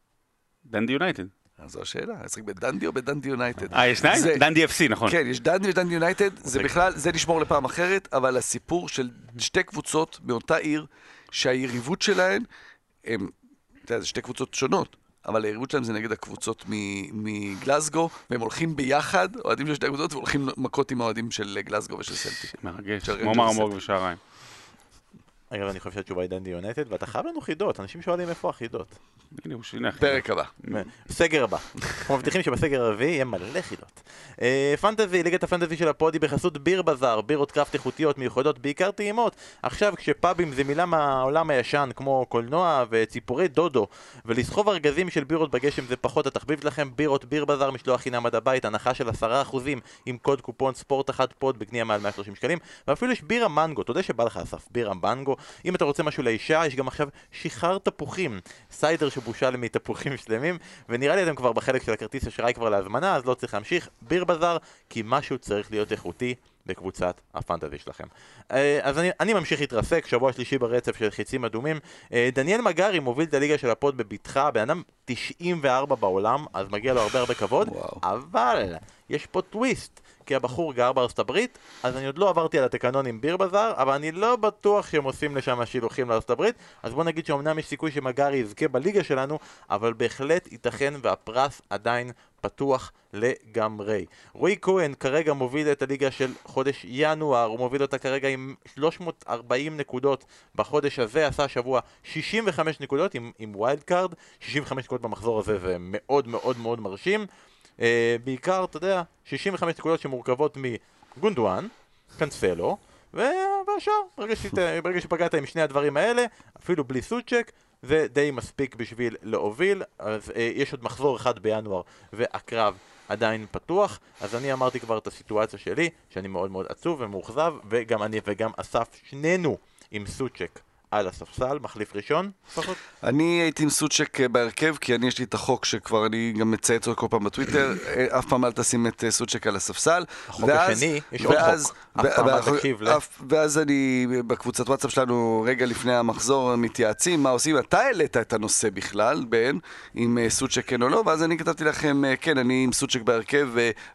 דנדי יונייטד. אז זו השאלה, לשחק בדנדי או בדנדי יונייטד? אה, יש שניים? דנדי FC, נכון. כן, יש דנדי ודנדי יונייטד, זה בכלל, זה נשמור לפעם אחרת, אבל הסיפור של שתי קבוצות מאותה עיר, שהיריבות שלהן, הם, אתה יודע, זה שתי קבוצות שונות, אבל היריבות שלהם זה נגד הקבוצות מ- מגלסגו, והם הולכים ביחד, אוהדים של שתי הקבוצות, והולכים מכות עם האוהדים של גלסגו ושל סלטיק. מרגש, כמו מרמורק. ושעריים. אגב, אני חושב שהתשובה היא דנדי יונייטד, ואתה חייב לנו חידות, אנשים שואלים איפה החידות. הנה, הוא שינה. פרק הבא. סגר הבא. אנחנו מבטיחים שבסגר הרביעי יהיה מלא חידות. אה, פנטזי, ליגת הפנטזי של ה pod בחסות Beer Bazaar, בירות craft איכותיות מיוחדות, בעיקר טעימות. עכשיו כשפאבים זה מילה מהעולם הישן, כמו קולנוע וציפורי דודו, ולסחוב ארגזים של בירות בגשם זה פחות התחביב שלכם, בירות Beer Bazaar, משלוח חינם עד הבית, הנחה של 10% עם קוד קופון ספורט אחת pod בקנייה מעל 130 שקלים, ואפילו יש בירה מנגו, אתה יודע שבא לך אסף, בירה מנגו. אם אתה רוצה משהו לאישה, יש גם עכשיו שיכר תפוחים, סיידר שבושל מתפוחים <laughs> שלמים, ונראה לי אתם כבר בחלק של הכרטיס אשראי כבר להזמנה, אז לא צריך להמשיך. Beer Bazaar, כי משהו צריך להיות איכותי בקבוצת הפנטזי שלכם. אה, אז אני, אני ממשיך להתרסק, שבוע שלישי ברצף של חיצים אדומים. אה, דניאל מגרי מוביל את הליגה של ה pod בבטחה, בן אדם 94 בעולם, אז מגיע לו הרבה הרבה כבוד, וואו. אבל יש פה טוויסט. כי הבחור גר בארצות הברית, אז אני עוד לא עברתי על התקנון עם Beer Bazaar, אבל אני לא בטוח שהם עושים לשם שילוחים לארצות הברית, אז בוא נגיד שאומנם יש סיכוי שמגרי יזכה בליגה שלנו, אבל בהחלט ייתכן והפרס עדיין פתוח לגמרי. רועי כהן כרגע מוביל את הליגה של חודש ינואר, הוא מוביל אותה כרגע עם 340 נקודות בחודש הזה, עשה השבוע 65 נקודות עם, עם wild card, 65 נקודות במחזור הזה זה מאוד מאוד מאוד מרשים. Uh, בעיקר, אתה יודע, 65 נקודות שמורכבות מגונדואן, קנסלו, ו- והשאר, ברגע, שת, <laughs> ברגע שפגעת עם שני הדברים האלה, אפילו בלי סוצ'ק, זה די מספיק בשביל להוביל, אז uh, יש עוד מחזור אחד בינואר, והקרב עדיין פתוח, אז אני אמרתי כבר את הסיטואציה שלי, שאני מאוד מאוד עצוב ומאוכזב, וגם אני וגם אסף, שנינו עם סוצ'ק על הספסל, מחליף ראשון, לפחות. אני הייתי עם סוצ'ק אה, בהרכב, כי אני יש לי את החוק שכבר אני גם מצייץ אותו כל פעם בטוויטר, אה, אף פעם אל תשים את אה, סוצ'ק על הספסל. החוק ואז- השני, יש עוד ואז- חוק. אף ו- פעם אל תקשיב ל- אף- ואז אני, בקבוצת וואטסאפ שלנו, רגע לפני המחזור, מתייעצים מה עושים. אתה העלית את הנושא בכלל, בן, עם סוצ'ק כן או לא, ואז אני כתבתי לכם, כן, אני עם סוצ'ק בהרכב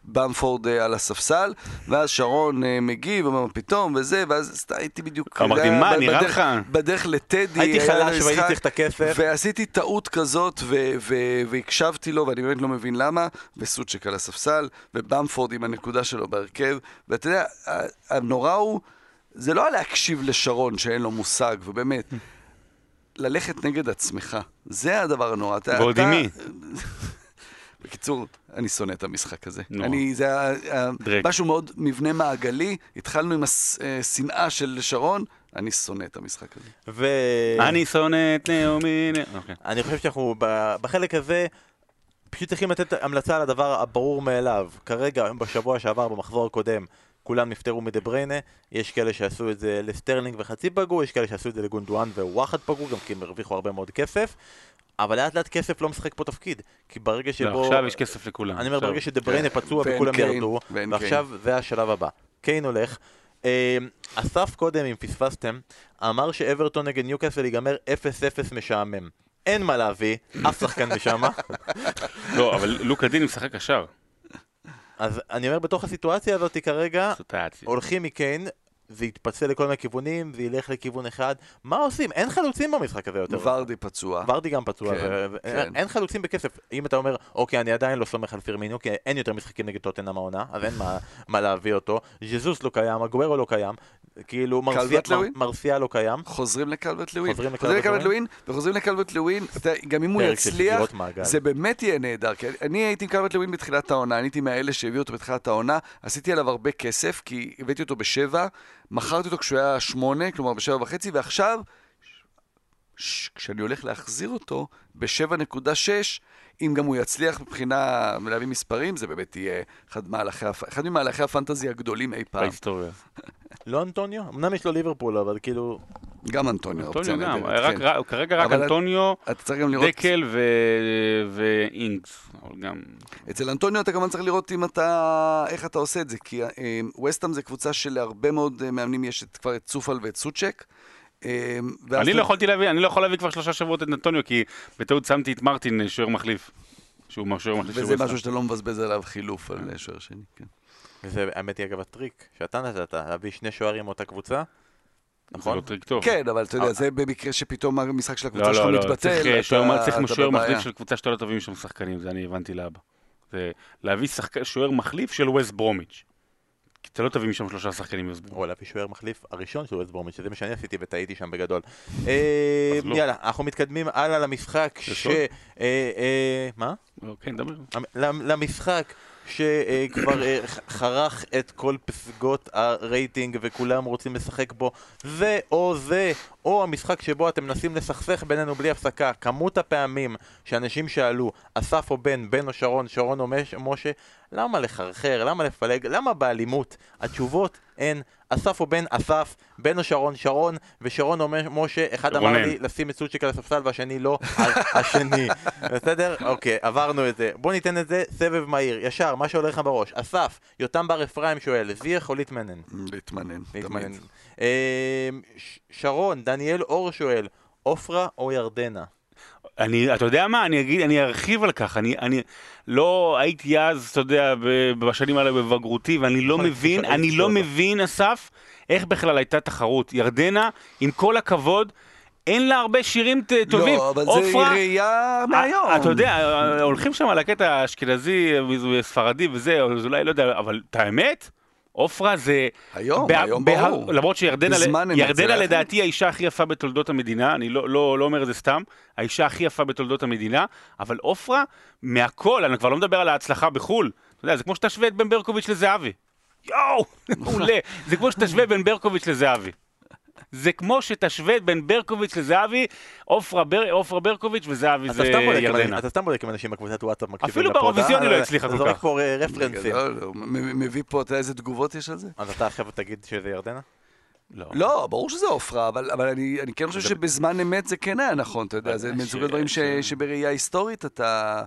ובמפורד על הספסל, ואז שרון מגיב, אומר פתאום, וזה, ואז הייתי בדיוק... אמרתי, מה, נראה לך? בדרך לטדי, הייתי חלש והייתי צריך את הכסף. ועשיתי טעות כזאת, ו- ו- והקשבתי לו, ואני באמת לא מבין למה, וסוצ'ק על הספסל, ובמפורד עם הנקודה שלו בהרכב, ואתה יודע, הנורא הוא, זה לא היה להקשיב לשרון שאין לו מושג, ובאמת, <laughs> ללכת נגד עצמך, זה הדבר הנורא. ועוד עם מי? <laughs> בקיצור, אני שונא את המשחק הזה. נורא. אני, זה היה. משהו מאוד מבנה מעגלי, התחלנו עם השנאה של שרון, אני שונא את המשחק הזה. ו... אני שונא את נעמי... אוקיי. אני חושב שאנחנו בחלק הזה פשוט צריכים לתת המלצה על הדבר הברור מאליו. כרגע, בשבוע שעבר, במחזור הקודם, כולם נפטרו מדה בריינה, יש כאלה שעשו את זה לסטרלינג וחצי פגעו, יש כאלה שעשו את זה לגונדואן וואחד פגעו, גם כי הם הרוויחו הרבה מאוד כסף. אבל לאט לאט כסף לא משחק פה תפקיד. כי ברגע שבו... לא, עכשיו יש כסף לכולם. אני אומר. ברגע שדה בריינה פצוע וכולם ירדו, ועכשיו זה השלב הבא. קיין הולך. אה, אסף קודם, אם פספסתם, אמר שאברטון נגד ניוקאסל ייגמר 0-0 משעמם. אין מה להביא, אף שחקן משם. <laughs> לא, אבל לוקה דין משחק קשר. אז אני אומר, בתוך הסיטואציה הזאת כרגע. הולכים מקיין, זה יתפצל לכל מיני כיוונים, זה ילך לכיוון אחד. מה עושים? אין חלוצים במשחק הזה יותר. ורדי פצוע. ורדי גם פצוע, כן, ו- כן. אין חלוצים בכסף. אם אתה אומר, אוקיי, אני עדיין לא סומך על פירמינו, כי אין יותר משחקים נגד טוטנאם העונה, אז אין מה- מה להביא אותו. ז'זוס לא קיים, אגוארו לא קיים, כאילו מרסיה- לוין? מר- מרסיה לא קיים. חוזרים לקלבט לווין. חוזרים לקלבט לווין, וחוזרים לווין, אתה- גם אם הוא יצליח. זה באמת יהיה נהדר. כי אני הייתי עם קלבט לווין בתחילת העונה, אני הייתי מאלה שהביאו אותו בתחילת העונה, עשיתי עליו הרבה כסף, כי הבאתי אותו בשבע, מכרתי אותו כשהוא היה שמונה, כלומר בשבע וחצי, ועכשיו, ש- כשאני הולך להחזיר אותו ב-7.6, אם גם הוא יצליח מבחינה להביא מספרים, זה באמת יהיה אחד, מהלכי, הפ- אחד ממהלכי הפנטזי הגדולים אי פעם. בהיסטוריה. <laughs> לא אנטוניו? אמנם יש לו ליברפול, אבל כאילו... גם אנטוניו, אופציה אנטוניו גם, נהדרת, רק- כן. רק- כרגע רק אנטוניו, אתה צריך גם לראות... דקל ו- ואינגס. גם... אצל אנטוניו אתה כמובן צריך לראות אם אתה, איך אתה עושה את זה, כי אה, ווסטהאם זה קבוצה שלהרבה מאוד אה, מאמנים יש את, כבר את צאופל ואת סוצ'ק. אה, ואז אני לא יכולתי להביא, אני לא יכול להביא כבר שלושה שבועות את אנטוניו, כי בטעות שמתי את מרטין שוער מחליף. שהוא משהו מחליף וזה. משהו שאתה לא מבזבז עליו חילוף על שוער שני, כן. וזה האמת היא אגב הטריק שאתה נתת, להביא שני שוערים מאותה קבוצה. זה נכון? לא טריק טוב. כן, אבל אתה יודע, אה, זה במקרה שפתאום המשחק של הקבוצה לא, שלך לא, לא, מתבטל, צריך אה, אתה- שוער-. מחליף של קבוצה שאתה לא תביא שם שחקנים, זה אני הבנתי לאבא. זה להביא שחק- שוער מחליף של ווסט ברומיץ'. כי אתה לא תביא משם שלושה שחקנים מווסט ברומיץ'. או להביא שוער מחליף הראשון של ווסט ברומית, שזה מה שאני עשיתי וטעיתי שם בגדול. אה, לא. יאללה, אנחנו מתקדמים הלאה למשחק ש... מה? כן, דבר. למ- למשחק שכבר אה, חרך את כל פסגות הרייטינג וכולם רוצים לשחק בו זה או זה או המשחק שבו אתם מנסים לסכסך בינינו בלי הפסקה. כמות הפעמים שאנשים שאלו אסף או בן, בן או שרון, שרון או מש- משה למה לחרחר, למה לפלג, למה באלימות? התשובות הן אסף או בן, אסף, בן או שרון, שרון ושרון או מ- משה אחד אמר. לי לשים את סוצ'יק על הספסל והשני לא, <laughs> השני בסדר? אוקיי, עברנו את זה. בוא ניתן את זה סבב מהיר, ישר, מה שעולה לך בראש. אסף, יותם בר אפרים שואל, זיח או ליטמנן? להתמנן, ליטמנן. תמיד. ש- שרון, דניאל אור שואל, עופרה או ירדנה? אני, אתה יודע מה, אני אגיד, אני ארחיב על כך, אני, אני לא הייתי אז, אתה יודע, בשנים האלה בבגרותי, ואני לא נכון, מבין, אני לא. מבין, אסף, איך בכלל הייתה תחרות. ירדנה, עם כל הכבוד, אין לה הרבה שירים טובים. לא, אבל זה עופרה- ראייה מהיום. אתה יודע, הולכים שם על הקטע האשכנזי, ספרדי וזה, אז אולי לא יודע, אבל את האמת, עופרה זה... היום, בה- היום בה- ברור. למרות שירדנה, זה ירדנה לדעתי האישה הכי יפה בתולדות המדינה, אני לא, לא, לא אומר את זה סתם, האישה הכי יפה בתולדות המדינה, אבל עופרה, מהכל, אני כבר לא מדבר על ההצלחה בחו"ל, אתה יודע, זה כמו שתשווה את בן ברקוביץ' לזהבי. יואו, <laughs> מעולה, זה כמו שתשווה בין ברקוביץ' לזהבי. זה כמו שתשווה את בין ברקוביץ' לזהבי, עופרה בר- ברקוביץ' וזהבי אתה זה ירדנה. אתה סתם בודק עם אנשים בקבוצת וואטסאפ מקשיבים אפילו לפוד, באירוויזיון אה? היא לא הצליחה אתה כל זורק כך. פה אה, רפרנסים. לא, לא, מ- מביא פה, אתה יודע איזה תגובות יש על זה? אז אתה עכשיו תגיד שזה ירדנה? לא. לא, ברור שזה עופרה, אבל, אבל אני, אני כן חושב שבזמן אמת זה כן היה נכון, אתה יודע, זה ש- מסוג הדברים ש, ש- שבראייה היסטורית אתה...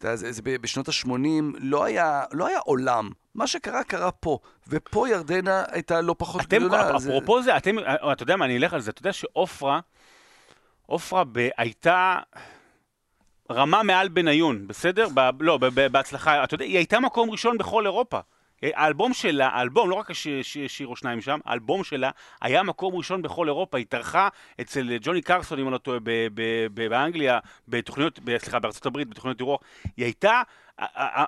אתה זה, זה בשנות ה-80 לא היה, לא היה עולם. מה שקרה, קרה פה. ופה ירדנה הייתה לא פחות אתם, גדולה. זה- אפרופו זה, אתם, אה, אתה יודע מה, אני אלך על זה, אתה יודע שעופרה, עופרה הייתה רמה מעל בניון, בסדר? ב, לא, ב, ב, בהצלחה, אתה יודע, היא הייתה מקום ראשון בכל אירופה. אה, האלבום שלה, האלבום, לא רק השיר שיר או שניים שם, האלבום שלה היה מקום ראשון בכל אירופה, היא התארחה אצל ג'וני קרסון, אם אני לא טועה, ב- ב- ב- באנגליה, בתוכניות, ב- סליחה, בארצות הברית, בתוכניות אירוח, היא הייתה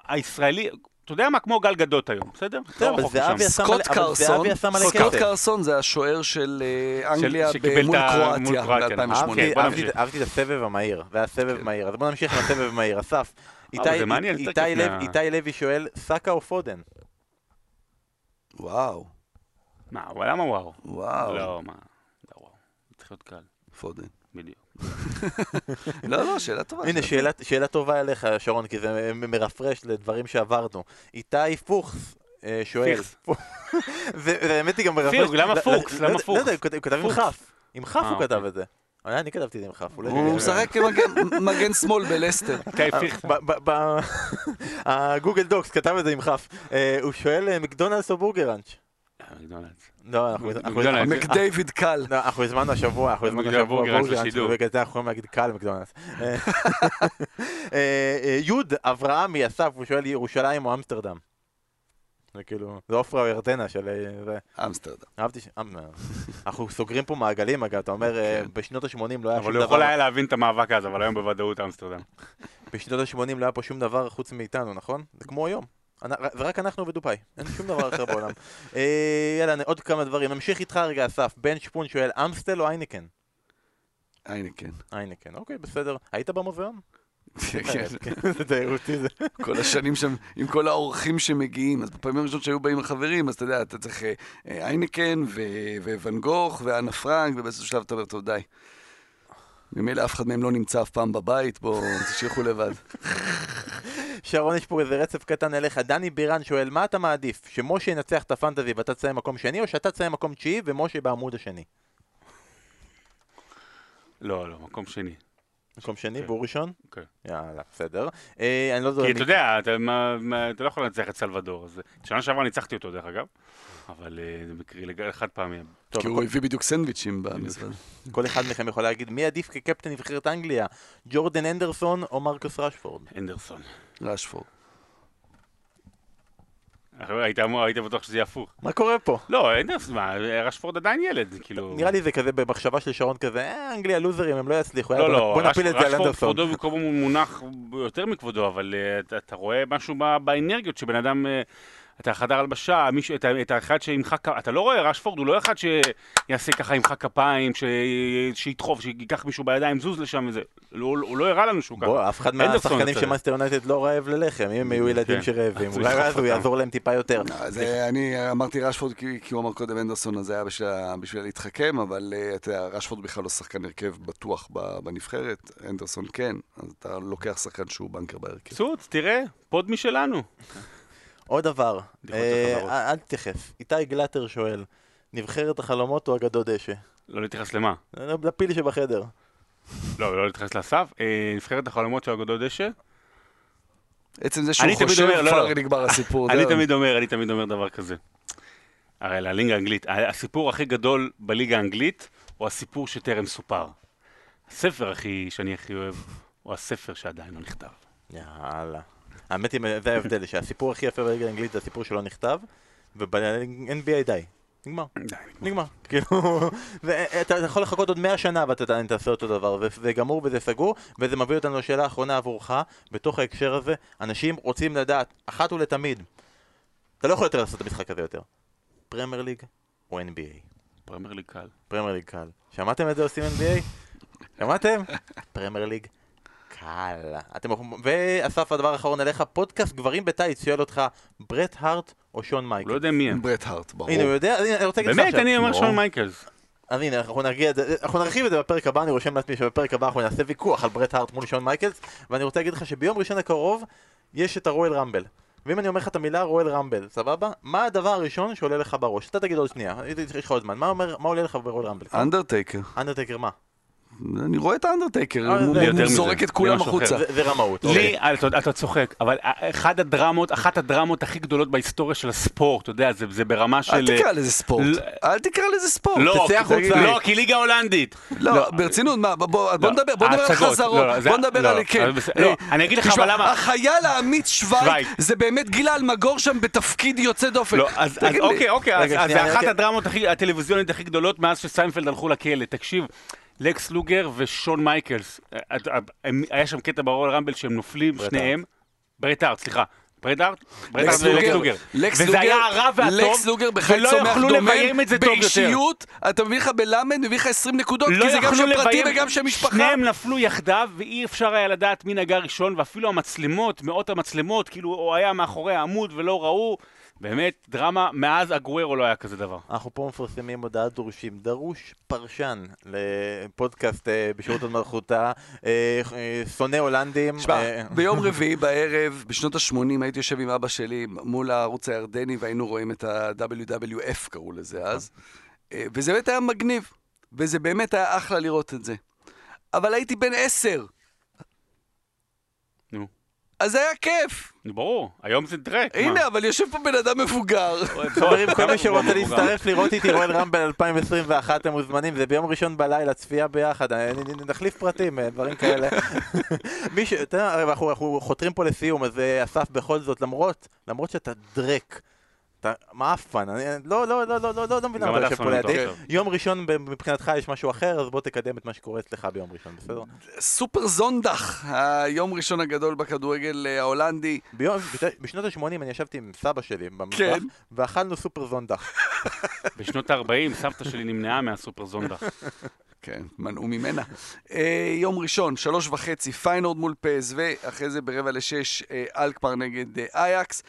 הישראלי, אתה יודע מה, כמו גל גדות היום, בסדר? בסדר, לא אבל סקוט קרסון, סקוט. קרסון זה השוער של אה, אנגליה מול קרואטיה קרואטיה, ב-2008. אהבתי- את הסבב המהיר, זה היה סבב מהיר, אז בוא נמשיך עם הסבב המהיר, אסף. מה- איתי לוי שואל, סאקה או פודן? וואו, מה, אבל למה וואו? וואו, לא, מה, לא וואו. צריך להיות קל, פודן. בדיוק. <laughs> לא, לא, שאלה טובה. הנה, שאלה טובה אליך, שרון, כי זה מרפרש לדברים שעברנו. איתי פוקס אה, שואל, פיכס. <laughs> זה האמת היא גם מרפרש. פיוג, למה לא- פוקס? לא- למה לא פוקס? יודע, הוא כתב- הוא כתב עם. כף. עם כף אה, הוא כתב אוקיי. את זה. אבל אני כתבתי את זה עם כף. הוא. משחק כמגן מגן שמאל בלסטר. <laughs> איתי פיכס. ב- ב- ב- הגוגל דוקס כתב את זה עם כף. אה, הוא שואל אה, מקדונלדס או בורגראנץ'? מקדונלדס. לא, אנחנו... מקדייוויד קל. לא, אנחנו הזמנו השבוע, אנחנו הזמנו השבוע בורגראנץ'. ובגלל זה אנחנו יכולים להגיד קל מקדונלדס. <laughs> אה, אה, יוד אברהמי אסף, הוא שואל ירושלים או אמסטרדם? זה כאילו, זה עופרה ירדנה של... אה, זה. אמסטרדם. אהבתי ש... אמ, אנחנו סוגרים פה מעגלים אגב, אתה אומר אה, כן. בשנות ה-80 לא היה אבל שום הוא יכול דבר, היה להבין את המאבק הזה, אבל היום בוודאות אמסטרדם. בשנות ה-80 לא היה פה שום דבר חוץ מאיתנו, נכון? זה כמו היום. אנ- זה רק אנחנו ודובאי, אין שום דבר אחר בעולם. <laughs> אה, יאללה, עוד כמה דברים. נמשיך איתך רגע, אסף. בן שפון שואל, אמסטל או אייניקן? כן. אייניקן, אוקיי, בסדר. היית במוזיאון? כן. זה תיירותי זה. כל השנים שם, עם כל האורחים שמגיעים, אז בפעמים הראשונות שהיו באים החברים, אז אתה יודע, אתה צריך אה, איינקן וואן גוך ואנה פרנק, ובאיזשהו שלב אתה אומר, טוב, די. ממילא אף אחד מהם לא נמצא אף פעם בבית, בואו, <laughs> תשאירו לבד. שרון, יש פה איזה רצף קטן אליך. דני בירן שואל, מה אתה מעדיף? שמשה ינצח את הפנטזי ואתה תסיים מקום שני, או שאתה תסיים מקום תשיעי ומשה בעמוד השני? לא, לא, מקום שני. מקום שני כן. והוא ראשון? אוקיי. יאללה, בסדר. אה, אני לא זוכר... כי אתה יודע, אתה מה- מה- אתה לא יכול לנצח את סלבדור. אז שנה שעברה ניצחתי אותו, דרך אגב. אבל אה, זה מקרי חד פעמי. כי הוא הביא בדיוק סנדוויצ'ים במשרד. <laughs> כל אחד מכם יכול להגיד מי עדיף כקפטן נבחרת אנגליה, ג'ורדן אנדרסון או מרקוס רשפורד? אנדרסון. רשפורד. היית היית בטוח שזה יהיה הפוך. מה קורה פה? לא, אנדרסון, מה, רשפורד עדיין ילד, כאילו... נראה לי זה כזה במחשבה של שרון כזה, אה, אנגליה לוזרים, הם לא יצליחו, לא, לא, בוא נפיל את זה על רשפורד אנדרסון. כבודו במקומו מונח יותר מכבודו, אבל אה, אתה- רואה משהו באנרגיות שבן אדם... אה, אתה חדר הלבשה, מישהו, את, את האחד שימחא כפיים, אתה לא רואה, רשפורד הוא לא אחד שיעשה ככה ימחא כפיים, ש... שידחוף, שייקח מישהו בידיים, זוז לשם וזה. לא, הוא לא הראה לנו שהוא ככה. בוא, אף אחד מהשחקנים. של מנצ'סטר יונייטד לא רעב ללחם, אם הם יהיו ילדים כן. שרעבים, אולי אז הוא. יעזור להם טיפה יותר. אז אה, אני אמרתי רשפורד כי כי הוא אמר קודם אנדרסון, אז זה היה בשביל בשביל להתחכם, אבל אה, אתה יודע, רשפורד בכלל לא שחקן הרכב בטוח ב- בנבחרת, אנדרסון כן, אז אתה לוקח שחקן שהוא בנקר בהרכב. צוץ, תראה, פוד משלנו. עוד דבר, אה. אל תתייחס, איתי גלטר שואל, נבחרת החלומות או אגדות דשא? לא להתייחס למה? לפיל שבחדר. לא, לא להתייחס לאסף. אה, נבחרת החלומות של אגודות דשא. עצם זה שהוא אני תמיד חושב, אומר, לא, כבר לא. נגמר הסיפור. אני. תמיד אומר, אני תמיד אומר דבר כזה. הרי לליגה האנגלית, הסיפור הכי גדול בליגה האנגלית הוא הסיפור שטרם סופר. הספר הכי, שאני הכי אוהב הוא הספר שעדיין לא נכתב. יאללה. האמת היא, זה ההבדל, שהסיפור הכי יפה בליגה האנגלית זה הסיפור שלא נכתב, וב-NBA די. נגמר. נגמר. כאילו, ואתה יכול לחכות עוד 100 שנה ואתה עדיין תעשה אותו דבר, וזה גמור וזה סגור, וזה מביא אותנו לשאלה האחרונה עבורך, בתוך ההקשר הזה, אנשים רוצים לדעת, אחת ולתמיד, אתה לא יכול יותר לעשות את המשחק הזה יותר. פרמייר ליג או NBA? פרמייר ליג קל. פרמייר ליג קל. שמעתם את זה עושים NBA? שמעתם? <laughs> פרמייר ליג קל. אתם... ואסף, הדבר האחרון אליך, פודקאסט גברים בטייץ שואל אותך, ברט הארט או שון מייקלס? לא יודע מי הם. ברט הארט, ברור. הנה, הוא יודע, הנה, אני רוצה להגיד לך באמת. אני אומר. שון מייקלס. אז הנה, אנחנו נרגיע את זה, אנחנו נרחיב את זה בפרק הבא, אני רושם לעצמי שבפרק הבא אנחנו נעשה ויכוח על ברט הארט מול שון מייקלס, ואני רוצה להגיד לך שביום ראשון הקרוב יש את ה Royal Rumble. ואם אני אומר לך את המילה Royal Rumble, סבבה? מה הדבר הראשון שעולה לך בראש? אתה תגיד עוד שנייה, יש לך עוד זמן. מה אומר, מה עולה לך ב Royal Rumble? אנדרטייקר. אנדרטייקר מה? אני רואה את האנדרטייקר, אה, הוא. זורק את כולם החוצה. זה רמאות. לי, אתה אתה צוחק, אבל אחד הדרמות, אחת הדרמות הכי גדולות בהיסטוריה של הספורט, אתה יודע, זה זה ברמה של... אל תקרא לזה ספורט. אל תקרא לזה ספורט. לא, תצא כי- החוצה. לא, כי ליגה הולנדית. לא, ברצינות, מה, בוא- לא, נדבר, בוא נדבר על חזרות, לא, לא, בוא נדבר לא, על, כן. לא, אה, אני אגיד לך אבל למה- החייל האמיץ שווייג. זה באמת גילה אלמגור שם בתפקיד יוצא דופן. לא. אוקיי, אוקיי, אז, זה אחת רגע. הדרמות הטלוויזיונית הכי גדולות מאז שסיינפלד הלכו לכלא. תקשיב, לקס לוגר ושון מייקלס, היה שם קטע ברול רמבל שהם נופלים, שניהם. ברט הארט, סליחה. לקס הארט ולקס לוגר. לקס וזה היה הרע והטוב, לקס לוגר ולא צומח דומם. באישיות, אתה מביא לך בלמד, מביא לך 20 נקודות, לא כי זה גם שם פרטי וגם שם משפחה. שניהם נפלו יחדיו, ואי אפשר היה לדעת מי נגע ראשון, ואפילו המצלמות, מאות המצלמות, כאילו הוא היה מאחורי העמוד ולא ראו. באמת, דרמה, מאז אגוורו לא היה כזה דבר. אנחנו פה מפרסמים הודעת דורשים. דרוש פרשן לפודקאסט אה, בשירות עוד מלכותה, אה, אה, שונא הולנדים. שמע, אה, ביום <laughs> רביעי בערב, בשנות ה-80, הייתי יושב עם אבא שלי מול הערוץ הירדני, והיינו רואים את ה-WWF, קראו לזה אז. וזה באמת היה מגניב, וזה באמת היה אחלה לראות את זה. אבל הייתי בן עשר. אז זה היה כיף. ברור, היום זה דרק. הנה, אבל יושב פה בן אדם מבוגר. <laughs> חברים, כל מי שרוצה. להצטרף לראות איתי רואל רמבל 2021, אתם מוזמנים, זה ביום ראשון בלילה, צפייה ביחד, אה, נחליף פרטים, אה, דברים כאלה. <laughs> מי ש... אתה יודע, אנחנו חותרים פה לסיום, אז אה, אסף, בכל זאת, למרות, למרות שאתה דרק, אתה מעפן, אני לא, לא, לא, לא, לא, לא, לא מבין למה אתה יושב פה לידי. יום ראשון מבחינתך יש משהו אחר, אז בוא תקדם את מה שקורה אצלך ביום ראשון, בסדר? סופר זונדח, היום ראשון הגדול בכדורגל אה, ההולנדי. ביום, בשנות- בשנות ה-80 אני ישבתי עם סבא שלי במזרח, כן. ואכלנו סופר זונדח. <laughs> בשנות ה-40 סבתא שלי נמנעה מה super zondag. כן, מנעו ממנה. אה, יום ראשון, שלוש וחצי, פיינורד מול פסו, אחרי זה ברבע לשש, אה, אלקמר נגד אייקס.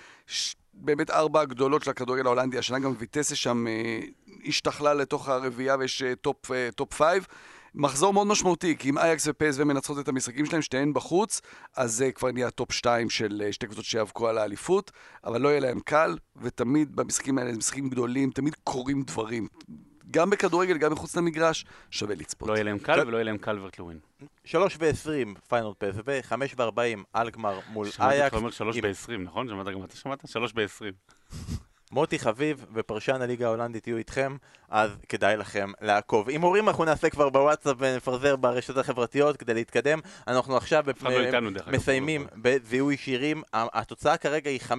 באמת ארבע הגדולות של הכדורגל ההולנדי, השנה גם ויטסה שם אה, השתחלה לתוך הרביעייה ויש אה, top, אה, top five. מחזור מאוד משמעותי, כי אם אייקס ופסו מנצחות את המשחקים שלהם, שתיהן בחוץ, אז זה כבר נהיה top שתיים של שתי קבוצות שיאבקו על האליפות, אבל לא יהיה להם קל, ותמיד במשחקים האלה, משחקים גדולים, תמיד קורים דברים. גם בכדורגל, גם מחוץ למגרש, שווה לצפות. לא יהיה להם קל ולא יהיה להם קלברט לווין. שלוש ועשרים פיינורד פסו, חמש וארבעים אלקמר מול שמעתי אייקס. אותך אומר שלוש עם- ב-20, נכון? שמעת גם אתה שמעת? שלוש ב-20. מוטי חביב ופרשן הליגה ההולנדית יהיו איתכם, אז כדאי לכם לעקוב. הימורים אנחנו נעשה כבר בוואטסאפ ונפזר ברשתות החברתיות כדי להתקדם. אנחנו עכשיו לא אגב, מסיימים בזיהוי שירים. התוצאה כרגע היא 5-3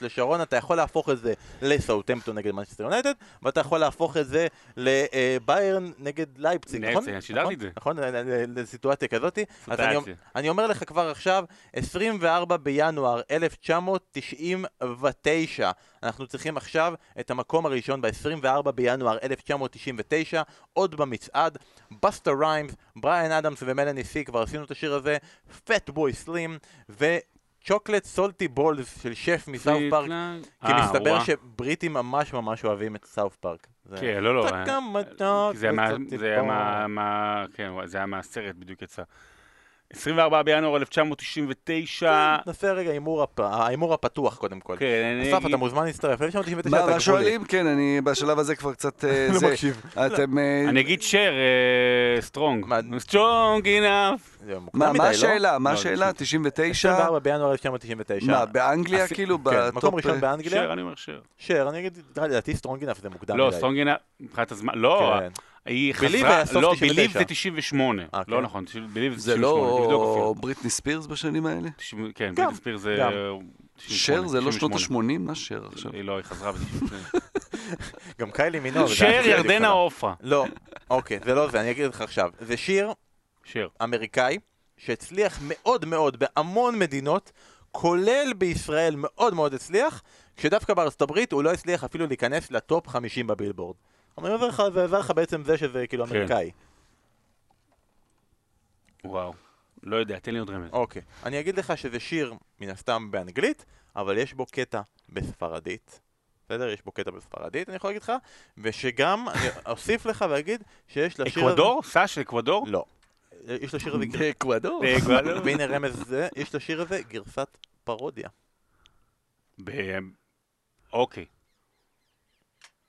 לשרון, אתה יכול להפוך את זה לסאוטמפטון נגד מנצ'סטר יונייטד, ואתה יכול להפוך את זה לביירן נגד לייפציג, נכון? שידרתי נכון? את זה. נכון, ל- לסיטואציה כזאת. אז. אני אומר לך כבר עכשיו, 24 בינואר 1999, אנחנו צריכים עכשיו את המקום הראשון ב-24 בינואר 1999, עוד במצעד, בסטה ריימס, בריאן אדמס ומלאני סי, כבר עשינו את השיר הזה, פטבוי סלים, ו Chocolate Salty Balls של שף מסאוף פארק, כי אה, מסתבר. שבריטים ממש ממש אוהבים את סאוף פארק. כן, לא, לא. זה היה מהסרט, בדיוק יצא. 24 בינואר 1999. נעשה רגע ההימור הפתוח קודם כל. כן, אני אסף. אתה מוזמן להצטרף, 1999 מה אתה מה גבולי. שואלים? כן, אני בשלב הזה כבר קצת... אה, <laughs> לא. מקשיב. אתם... אה, אני אגיד שר, Strong. מה- Strong Enough. מה מה לא? השאלה? מה לא, השאלה? 99? 24 בינואר 1999. מה, באנגליה כאילו? כן. מקום ראשון באנגליה. שר, אני אומר שר. שר, אני אגיד, לדעתי Strong Enough זה מוקדם לא, מדי. Strong Enough, מבחינת הזמן, לא, כן. היא חזרה, היה סוף לא, 99. Believe זה 98. אה, לא כן. נכון, Believe זה זה 98, תבדוק לא אפילו. בריטני ספירס בשנים האלה? תשעים- כן, גם, בריטני ספירס זה... גם. 98, שר זה לא שנות 98. ה-80? מה שר עכשיו? היא לא, היא חזרה ב-98. <laughs> גם קיילי מינור. זה שר ירדנה. עופרה. לא, אוקיי, זה לא זה, אני אגיד לך עכשיו. זה שיר. אמריקאי שהצליח מאוד מאוד בהמון מדינות, כולל בישראל מאוד מאוד הצליח, כשדווקא בארצות הברית הוא לא הצליח אפילו להיכנס לטופ 50 בבילבורד. אני אומר לך, זה עזר לך בעצם זה שזה כאילו כן. אמריקאי. וואו. לא יודע, תן לי עוד רמז. אוקיי. אני אגיד לך שזה שיר, מן הסתם, באנגלית, אבל יש בו קטע בספרדית. בסדר? יש בו קטע בספרדית, אני יכול להגיד לך, ושגם, אני אוסיף לך ואגיד שיש לשיר הזה... אקוודור? סאש אקוודור? לא. יש לשיר הזה... באקוודור? באקוודור? והנה רמז זה, יש לשיר הזה גרסת פרודיה. ב- אוקיי.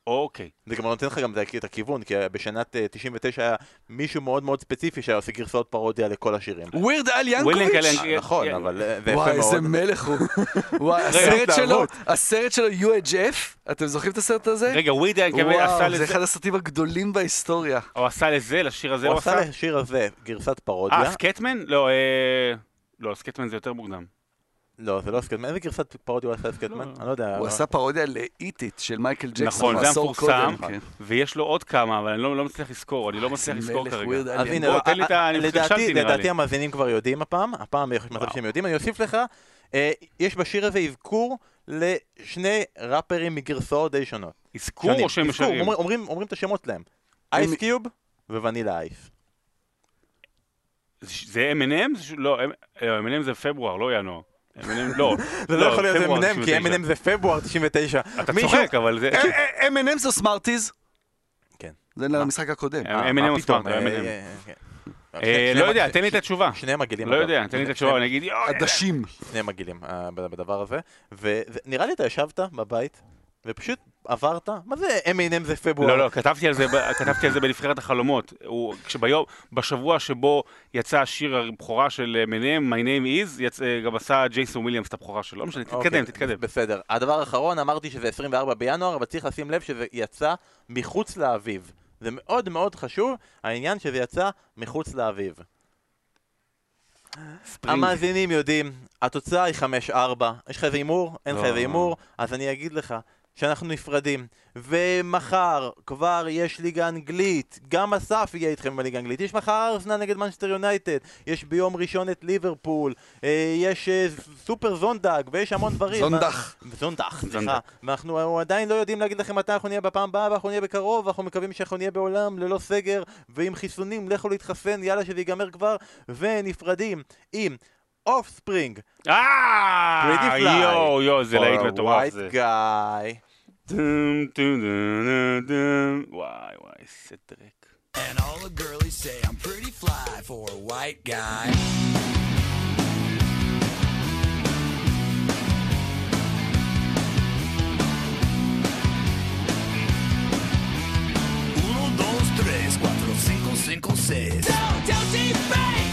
אוקיי. זה גם נותן לך גם את הכיוון, כי בשנת אה, 99 היה מישהו מאוד מאוד ספציפי שהיה עושה גרסאות פרודיה לכל השירים. ווירד אל ינקוביץ'? אל- אה, נכון. אבל אה, זה יפה וואי, איזה מאוד. מלך הוא. <laughs> וואי, הסרט שלו. הסרט שלו UHF, אתם זוכרים את הסרט הזה? רגע, ווירד עשה וואו, זה לזה, אחד הסרטים הגדולים בהיסטוריה. הוא עשה לזה, לשיר הזה הוא הוא עשה? עשה לשיר הזה גרסת פרודיה. אה, Scatman? לא, אה... לא, Scatman זה יותר מוקדם. לא, זה לא Scatman. איזה גרסת פרודיה הוא עשה ל Scatman? לא. אני לא יודע. הוא עשה פרודיה ל Eat It של מייקל ג'קסון. נכון, זה המפורסם, כן. ויש לו עוד כמה, אבל אני לא לא מצליח לזכור, אני לא מצליח איזה לזכור כרגע. אז הנה, בוא, תן לי את ה- אני לדעתי-. המאזינים כבר יודעים הפעם, הפעם יש מצב. שהם יודעים, אני אוסיף לך, אה, יש בשיר הזה אזכור לשני ראפרים מגרסאות די שונות. אזכור או שהם משרים? אומרים- את השמות שלהם. אייס קיוב וונילה אייס. זה M&M? לא, M&M זה פברואר, לא ינואר. M&M לא. <laughs> זה לא יכול להיות M&M, כי 99. M&M זה פברואר 99. אתה צוחק, אבל זה... M&M זה סמארטיז? כן. זה למשחק הקודם. M&M הוא פתאום, סמארט. אה, כן. לא יודע, תן לי את התשובה. שני מגעילים. לא. יודע, תן לי את התשובה, אני אגיד, עדשים. שני מגעילים בדבר הזה. ונראה לי אתה ישבת בבית, ופשוט עברת, מה זה M&M זה פברואר? לא, לא, כתבתי על זה, <laughs> כתבתי על זה בנבחרת החלומות. הוא, כשביום, בשבוע שבו יצא השיר הבכורה של M&M, My Name Is, יצ... גם עשה ג'ייסון וויליאמס את הבכורה שלו. לא משנה, תתקדם, אוקיי, תתקדם. בסדר. הדבר האחרון, אמרתי שזה 24 בינואר, אבל צריך לשים לב שזה יצא מחוץ לאביב. זה מאוד מאוד חשוב, העניין שזה יצא מחוץ לאביב. spring. המאזינים יודעים, התוצאה היא 5-4. יש לך איזה הימור? אין לך לא. איזה הימור? אז אני אגיד לך שאנחנו נפרדים. ומחר כבר יש ליגה אנגלית. גם אסף יהיה איתכם בליגה האנגלית. יש מחר ארסנל נגד מנצ'סטר יונייטד. יש ביום ראשון את ליברפול. אה, יש אה, סופר זונדאג, ויש המון דברים. זונדח. זונדח, סליחה. ואנחנו עדיין לא יודעים להגיד לכם מתי אנחנו נהיה בפעם הבאה, ואנחנו נהיה בקרוב, ואנחנו מקווים שאנחנו נהיה בעולם ללא סגר ועם חיסונים, לכו להתחסן, יאללה שזה ייגמר כבר, ונפרדים עם אוף ספרינג, אה! Pretty Fly. יואו, יואו, זה להיט מטורף ווייט זה. גאי. טום, טום, טום, טום. וואי, וואי, איזה טרק. And all the girlies say I'm pretty fly for a white guy. Uno, dos, tres, cuatro, cinco, cinco, seis. Don't, don't